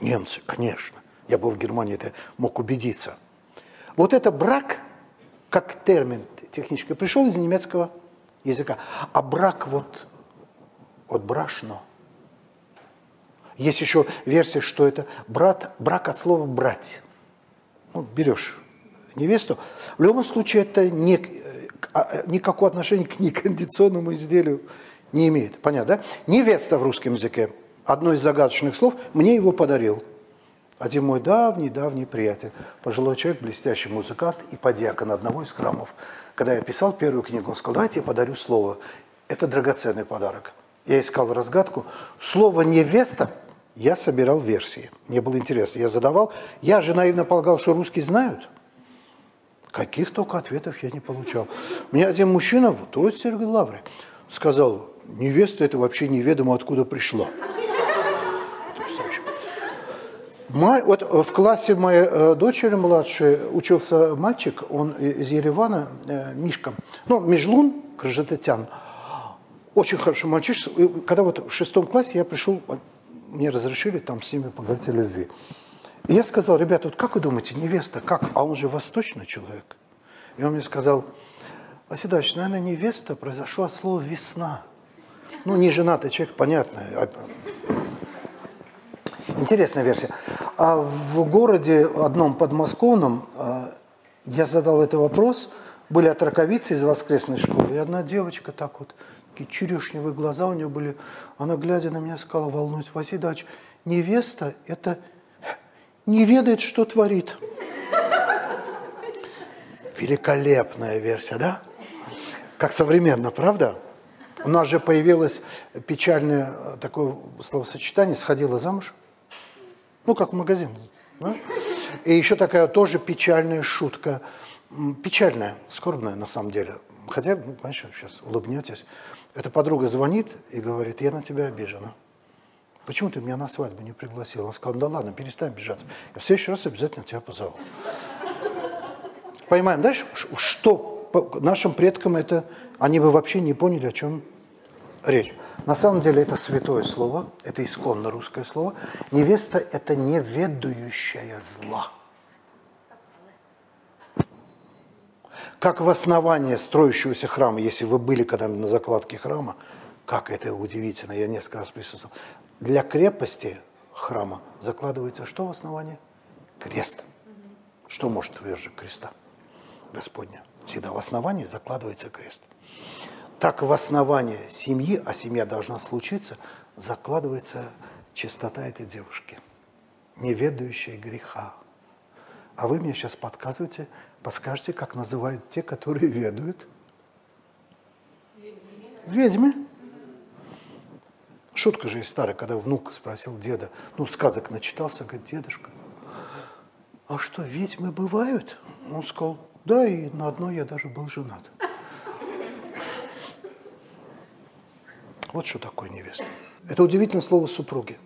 немцы, конечно, я был в Германии, это мог убедиться. Вот это брак, как термин технический, пришел из немецкого языка. А брак вот от брашно. Есть еще версия, что это брат, брак от слова брать. Ну, берешь невесту. В любом случае это не, э, а, никакого отношения к некондиционному изделию не имеет. Понятно, да? Невеста в русском языке. Одно из загадочных слов. Мне его подарил. Один мой давний-давний приятель, пожилой человек, блестящий музыкант и подьякон одного из храмов. Когда я писал первую книгу, он сказал, давайте я подарю слово. Это драгоценный подарок. Я искал разгадку. Слово «невеста» я собирал версии. Мне было интересно. Я задавал. Я же наивно полагал, что русские знают. Каких только ответов я не получал. Мне один мужчина в Троице Лавре сказал, невеста это вообще неведомо откуда пришла. Потрясающе. Ма- Вот в классе моей э, дочери младшей учился мальчик, он из Еревана, э, Мишка, ну, Межлун Крыжететян. Очень хороший мальчишка. Когда вот в шестом классе я пришел, вот, мне разрешили там с ними поговорить о любви. И я сказал, ребята, вот как вы думаете, невеста, как? А он же восточный человек. И он мне сказал, Василий Иванович, наверное, невеста произошла от слова «весна». Ну, не женатый человек, понятно. А- Интересная версия. А в городе одном подмосковном а, я задал этот вопрос. Были отраковицы из воскресной школы, и одна девочка так вот, такие черешневые глаза у нее были. Она, глядя на меня, сказала, волнуюсь, Василий Иванович, невеста – это не ведает, что творит. Великолепная версия, да? Как современно, правда? У нас же появилось печальное э, такое словосочетание «сходила замуж». Ну, как в магазин. да? И еще такая тоже печальная шутка. Печальная, скорбная на самом деле. Хотя, ну, конечно, сейчас улыбнетесь. Эта подруга звонит и говорит, я на тебя обижена. Почему ты меня на свадьбу не пригласил? Он сказал, да ладно, перестань бежать. Я в следующий раз обязательно тебя позову. Понимаем, ш- что нашим предкам это, они бы вообще не поняли, о чем речь. На самом деле это святое слово, это исконно русское слово. Невеста – это неведающая зла. Как в основании строящегося храма, если вы были когда-нибудь на закладке храма, как это удивительно, я несколько раз присутствовал. Для крепости храма закладывается что в основании? Крест. Что может выше креста? Господня. Всегда в основании закладывается крест. Так в основании семьи, а семья должна случиться, закладывается чистота этой девушки, не ведающей греха. А вы мне сейчас подсказываете, подскажете, как называют те, которые ведают? Ведьмы. Шутка же есть старая, когда внук спросил деда, ну, сказок начитался, говорит, дедушка, а что, ведьмы бывают? Он сказал, да, и на одной я даже был женат. Вот что такое невеста. Это удивительное слово супруги,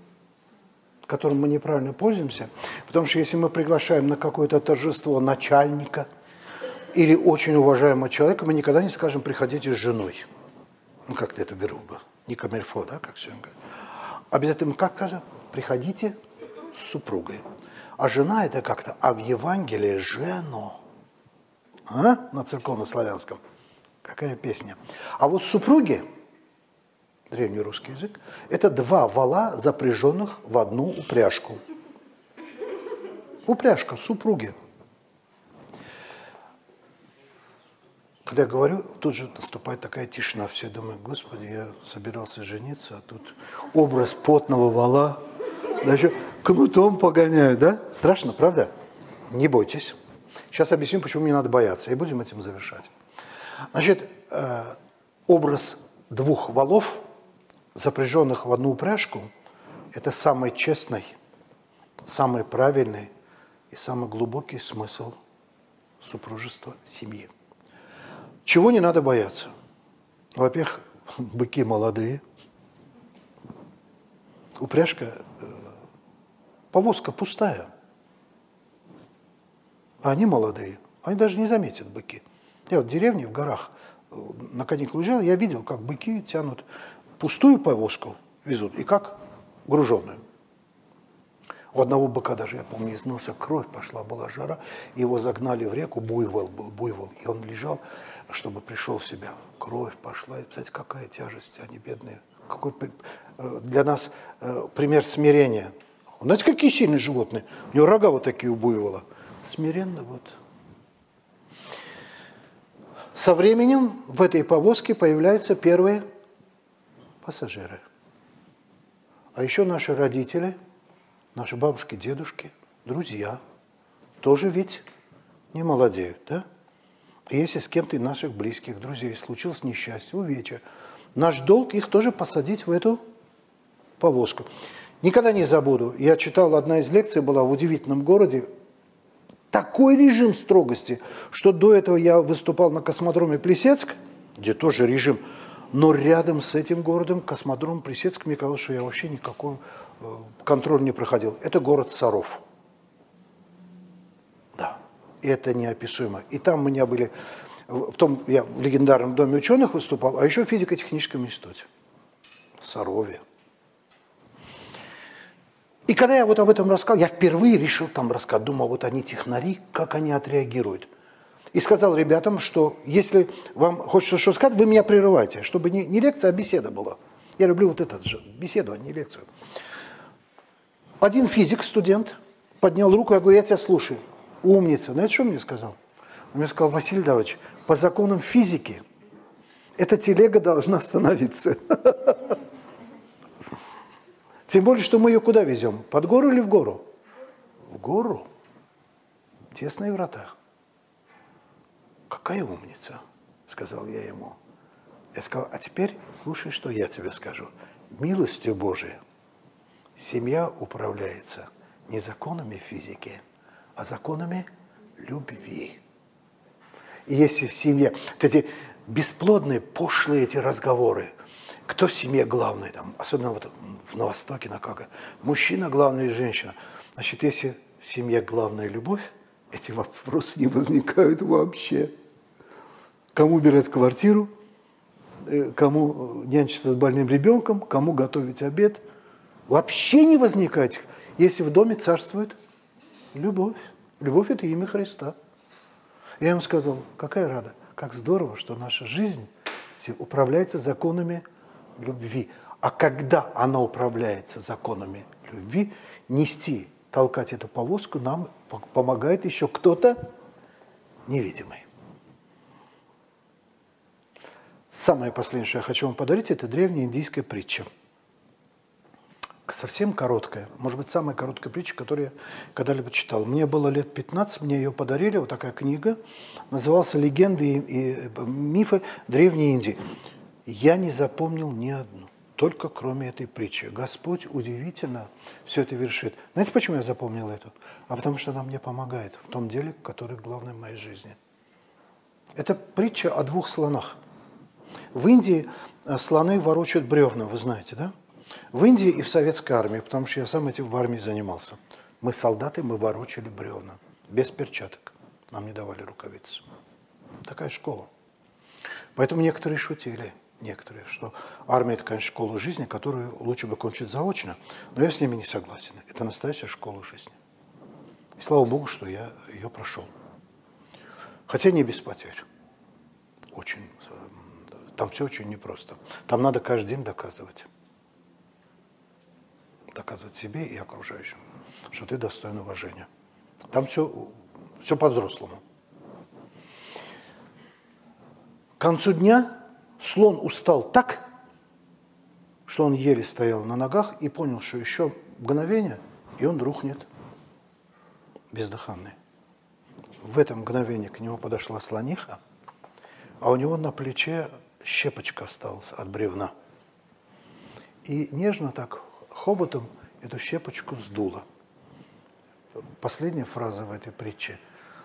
которым мы неправильно пользуемся, потому что если мы приглашаем на какое-то торжество начальника или очень уважаемого человека, мы никогда не скажем «приходите с женой». Ну, как-то это грубо. Не камельфо, да, как все говорят. Обязательно, как сказать, приходите с супругой. А жена это как-то, а в Евангелии жено. А? На церковно-славянском. Какая песня. А вот супруги, древнерусский язык, это два вала, запряженных в одну упряжку. Упряжка, супруги. Когда я говорю, тут же наступает такая тишина. Все думают, господи, я собирался жениться, а тут образ потного вала. Да кнутом погоняют, да? Страшно, правда? Не бойтесь. Сейчас объясню, почему не надо бояться, и будем этим завершать. Значит, э, образ двух валов запряженных в одну упряжку, это самый честный, самый правильный и самый глубокий смысл супружества семьи. Чего не надо бояться? Во-первых, быки молодые, упряжка, э, повозка пустая, а они молодые, они даже не заметят быки. Я вот в деревне, в горах, э, на каникулы уезжал, я видел, как быки тянут пустую повозку, везут, и как груженную. У одного быка даже, я помню, из носа кровь пошла, была жара. Его загнали в реку, буйвол был, буйвол. И он лежал, чтобы пришел в себя. Кровь пошла. И, кстати, какая тяжесть, они бедные. Какой э, для нас э, пример смирения. Знаете, какие сильные животные? У него рога вот такие у буйвола. Смиренно вот. Со временем в этой повозке появляются первые пассажиры. А еще наши родители – наши бабушки, дедушки, друзья тоже ведь не молодеют, да? Если с кем-то из наших близких, друзей случилось несчастье, увечье, наш долг их тоже посадить в эту повозку. Никогда не забуду, я читал, одна из лекций была в удивительном городе, такой режим строгости, что до этого я выступал на космодроме Плесецк, где тоже режим, но рядом с этим городом, космодром Плесецк, мне казалось, что я вообще никакого Э, контроль не проходил. Это город Саров. Да, это неописуемо. И там у меня были, в том, я в легендарном доме ученых выступал, а еще в физико-техническом институте. В Сарове. И когда я вот об этом рассказал, я впервые решил там рассказать, думал, вот они технари, как они отреагируют. И сказал ребятам, что если вам хочется что сказать, вы меня прерывайте, чтобы не, не лекция, а беседа была. Я люблю вот этот же, беседу, а не лекцию. Один физик, студент, поднял руку, я говорю, я тебя слушаю. Умница. Знаете, что он мне сказал? Он мне сказал, Василий Давыдович, по законам физики эта телега должна остановиться. Тем более, что мы ее куда везем? Под гору или в гору? В гору. Тесные врата. Какая умница, сказал я ему. Я сказал, а теперь слушай, что я тебе скажу. Милостью Божией Семья управляется не законами физики, а законами любви. И если в семье вот эти бесплодные, пошлые эти разговоры, кто в семье главный, там, особенно вот на Востоке, на как, мужчина главный или женщина. Значит, если в семье главная любовь, эти вопросы не возникают вообще. Кому убирать квартиру, э, кому нянчиться с больным ребенком, кому готовить обед – вообще не возникать, если в доме царствует любовь. Любовь – это имя Христа. Я ему сказал, какая рада, как здорово, что наша жизнь управляется законами любви. А когда она управляется законами любви, нести, толкать эту повозку нам помогает еще кто-то невидимый. Самое последнее, что я хочу вам подарить, это древняя индийская притча – совсем короткая, может быть, самая короткая притча, которую я когда-либо читал. Мне было лет 15, мне ее подарили, вот такая книга, назывался «Легенды и, и мифы Древней Индии». Я не запомнил ни одну, только кроме этой притчи. Господь удивительно все это вершит. Знаете, почему я запомнил эту? А потому что она мне помогает в том деле, которое главное в моей жизни. Это притча о двух слонах. В Индии э, слоны ворочают бревна, вы знаете, да? В Индии и в советской армии, потому что я сам этим в армии занимался. Мы солдаты, мы ворочали бревна, без перчаток. Нам не давали рукавицы. Такая школа. Поэтому некоторые шутили, некоторые, что армия – это, конечно, школа жизни, которую лучше бы кончить заочно, но я с ними не согласен. Это настоящая школа жизни. И слава Богу, что я ее прошел. Хотя не без потерь. Очень. Там все очень непросто. Там надо каждый день доказывать доказывать себе и окружающим, что ты достоин уважения. Там все, все по-взрослому. концу дня слон устал так, что он еле стоял на ногах и понял, что еще мгновение, и он рухнет бездыханный. В это мгновение к нему подошла слониха, а у него на плече щепочка осталась от бревна. И нежно так хоботом эту щепочку сдуло. Последняя фраза в этой притче.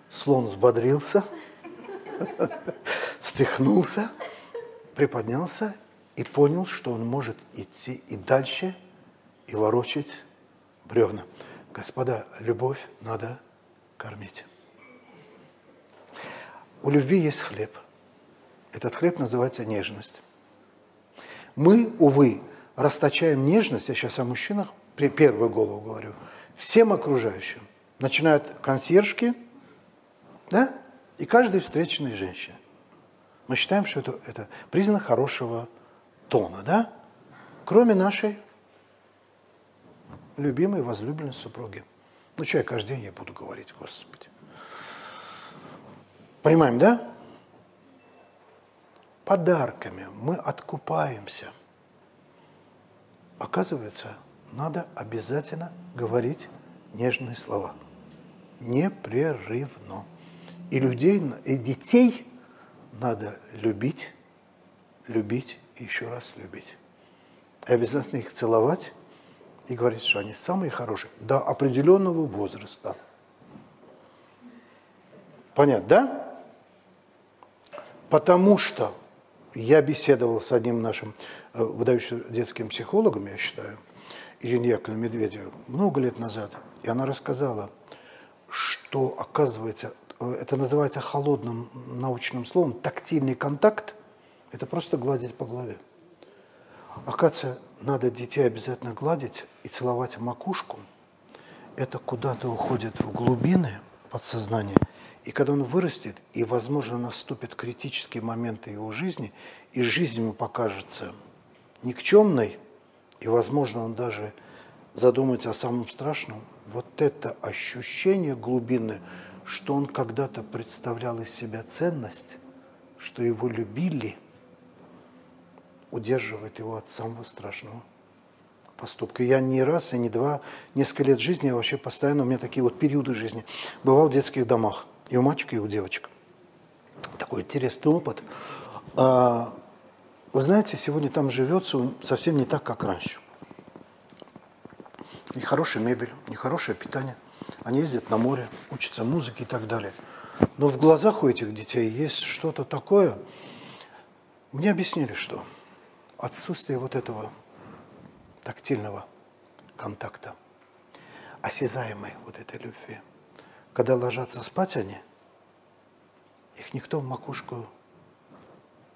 Слон взбодрился, встряхнулся, приподнялся и понял, что он может идти и дальше, и ворочать бревна. Господа, любовь надо кормить. У любви есть хлеб. Этот хлеб называется нежность. Мы, увы, расточаем нежность, я сейчас о мужчинах, первую голову говорю, всем окружающим. Начинают консьержки, да, и каждой встреченной женщине. Мы считаем, что это, это признак хорошего тона, да? Кроме нашей любимой, возлюбленной супруги. Ну, что я каждый день я буду говорить, Господи. Понимаем, да? Подарками мы откупаемся. Оказывается, надо обязательно говорить нежные слова. Непрерывно. И людей, и детей надо любить, любить и еще раз любить. И обязательно их целовать и говорить, что они самые хорошие до определенного возраста. Понятно, да? Потому что я беседовал с одним нашим э, выдающимся детским психологом, я считаю, Ириной Яковлевной Медведевой, много лет назад. И она рассказала, что, оказывается, э, это называется холодным научным словом, тактильный контакт – это просто гладить по голове. Оказывается, надо детей обязательно гладить и целовать макушку. Это куда-то уходит в глубины подсознания. И когда он вырастет, и, возможно, наступит критический момент его жизни, и жизнь ему покажется никчемной, и, возможно, он даже задумается о самом страшном, вот это ощущение глубины, что он когда-то представлял из себя ценность, что его любили – удерживает его от самого страшного поступка. Я не раз и не два, несколько лет жизни, я вообще постоянно, у меня такие вот периоды жизни, бывал в детских домах, и у мальчика, и у девочек. Такой интересный опыт. А, вы знаете, сегодня там живется совсем не так, как раньше. И хорошая мебель, нехорошее питание. Они ездят на море, учатся музыке и так далее. Но в глазах у этих детей есть что-то такое. Мне объяснили, что – отсутствие вот этого тактильного контакта, осязаемой вот этой любви. Когда ложатся спать они, их никто в макушку...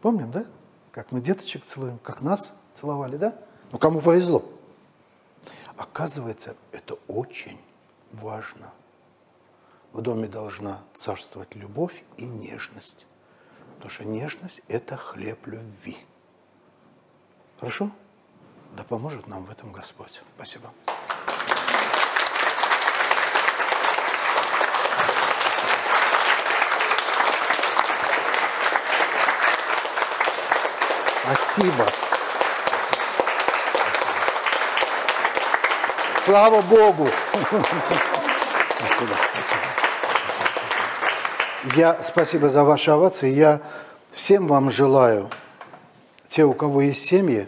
Помним, да? Как мы деточек целуем, как нас целовали, да? Ну, кому повезло. Оказывается, это очень важно. В доме должна царствовать любовь и нежность. Потому что нежность – это хлеб любви. Хорошо? Да поможет нам в этом Господь. Спасибо. Спасибо. Слава Богу! Спасибо, спасибо. Я, спасибо за ваши овации. Я всем вам желаю те, у кого есть семьи,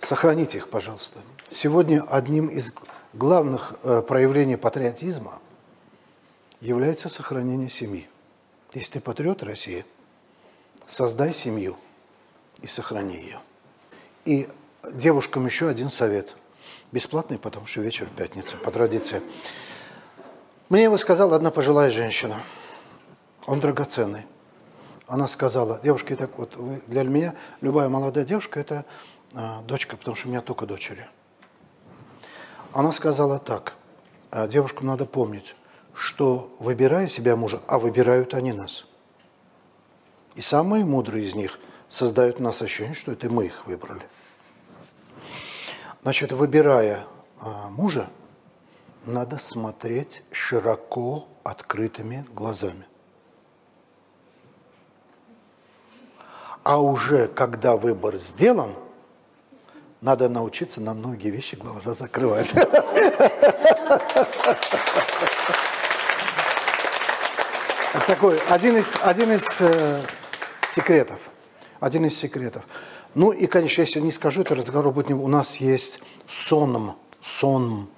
сохраните их, пожалуйста. Сегодня одним из главных э, проявлений патриотизма является сохранение семьи. Если ты патриот России, создай семью и сохрани ее. И девушкам еще один совет. Бесплатный, потому что вечер пятница, по традиции. Мне его сказала одна пожилая женщина. Он драгоценный она сказала, девушки, так вот, вы, для меня любая молодая девушка – это э, дочка, потому что у меня только дочери. Она сказала так, «А девушкам надо помнить, что выбирая себя мужа, а выбирают они нас. И самые мудрые из них создают у нас ощущение, что это мы их выбрали. Значит, выбирая а, мужа, надо смотреть широко открытыми глазами – А уже когда выбор сделан, надо научиться на многие вещи глаза закрывать. Такой один из, один из э, секретов. Один из секретов. Ну и, конечно, если не скажу, это разговор будет не... У нас есть сон, сон.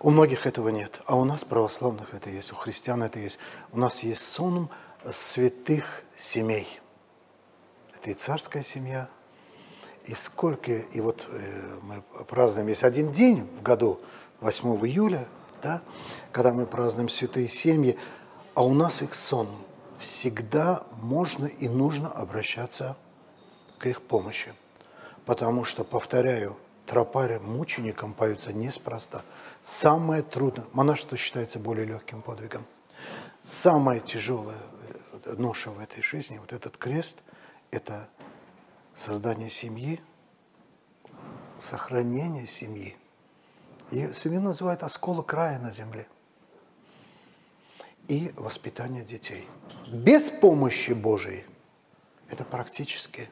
У многих этого нет, а у нас, православных, это есть, у христиан это есть. У нас есть сон святых семей. Это и царская семья, и сколько, и вот э, мы празднуем, есть один день в году, 8 июля, да, когда мы празднуем святые семьи, а у нас их сон. Всегда можно и нужно обращаться к их помощи. Потому что, повторяю, тропари мученикам поются неспроста. Самое трудное, монашество считается более легким подвигом. Самая тяжелая э, ноша в этой жизни, вот этот крест, это создание семьи, сохранение семьи. И семью называют осколок рая на земле. И воспитание детей. Без помощи Божией это практически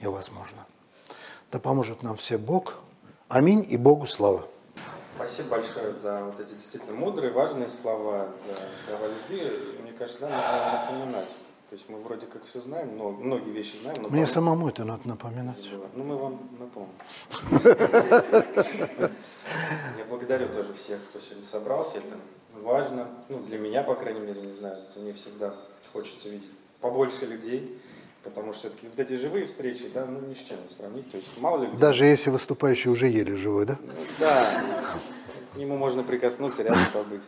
невозможно. Да поможет нам все Бог. Аминь и Богу слава. Спасибо большое за вот эти действительно мудрые, важные слова, за слова любви. Мне кажется, да, нужно напоминать. То есть мы вроде как все знаем, но многие вещи знаем, но Мне порой самому это надо напоминать. Ну, мы вам напомним. Я благодарю тоже всех, кто сегодня собрался. Это важно. Ну, для меня, по крайней мере, не знаю, мне всегда хочется видеть побольше людей, потому что все-таки вот эти живые встречи, да, ну, ни с чем не сравнить. То есть мало ли... Даже если выступающий уже еле живой, да? Ну, Да, к нему можно прикоснуться, рядом побыть.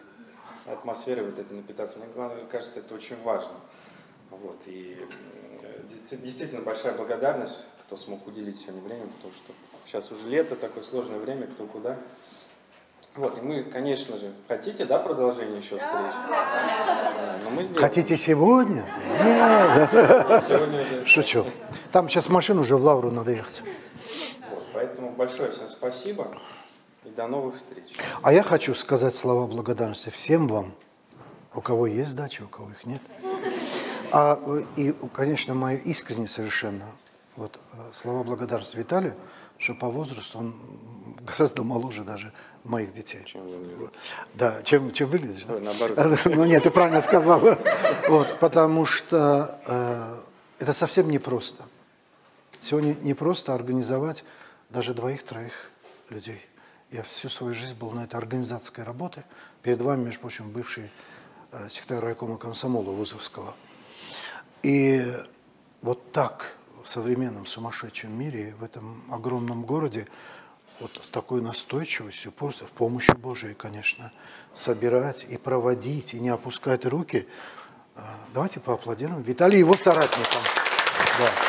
Атмосферой вот этой напитаться. Мне главное, кажется, это очень важно. Вот, и э, де- действительно большая благодарность, кто смог уделить сегодня время, потому что сейчас уже лето, такое сложное время, кто куда. Вот, и мы, конечно же, хотите, да, продолжение еще встреч? Да, но мы сделаем. Хотите сегодня? Нет. Сегодня уже Шучу. Там сейчас машину уже в Лавру надо ехать. Вот, поэтому большое всем спасибо и до новых встреч. А я хочу сказать слова благодарности всем вам, у кого есть дача, у кого их нет. А, и, конечно, мое искренне совершенно вот, э, слова благодарности Виталию, что по возрасту он гораздо моложе даже моих детей. Чем выглядит. Да, чем, чем выглядишь. да? Ой, наоборот. Ну нет, ты правильно сказал. Вот, потому что э, это совсем непросто. Сегодня не просто организовать даже двоих-троих людей. Я всю свою жизнь был на этой организаторской работе. Перед вами, между прочим, бывший э, секретарь райкома комсомола Вузовского. И вот так в современном сумасшедшем мире, в этом огромном городе, вот с такой настойчивостью, просто с помощью Божией, конечно, собирать и проводить, и не опускать руки. Э, Давайте поаплодируем Виталию и его соратникам. Да.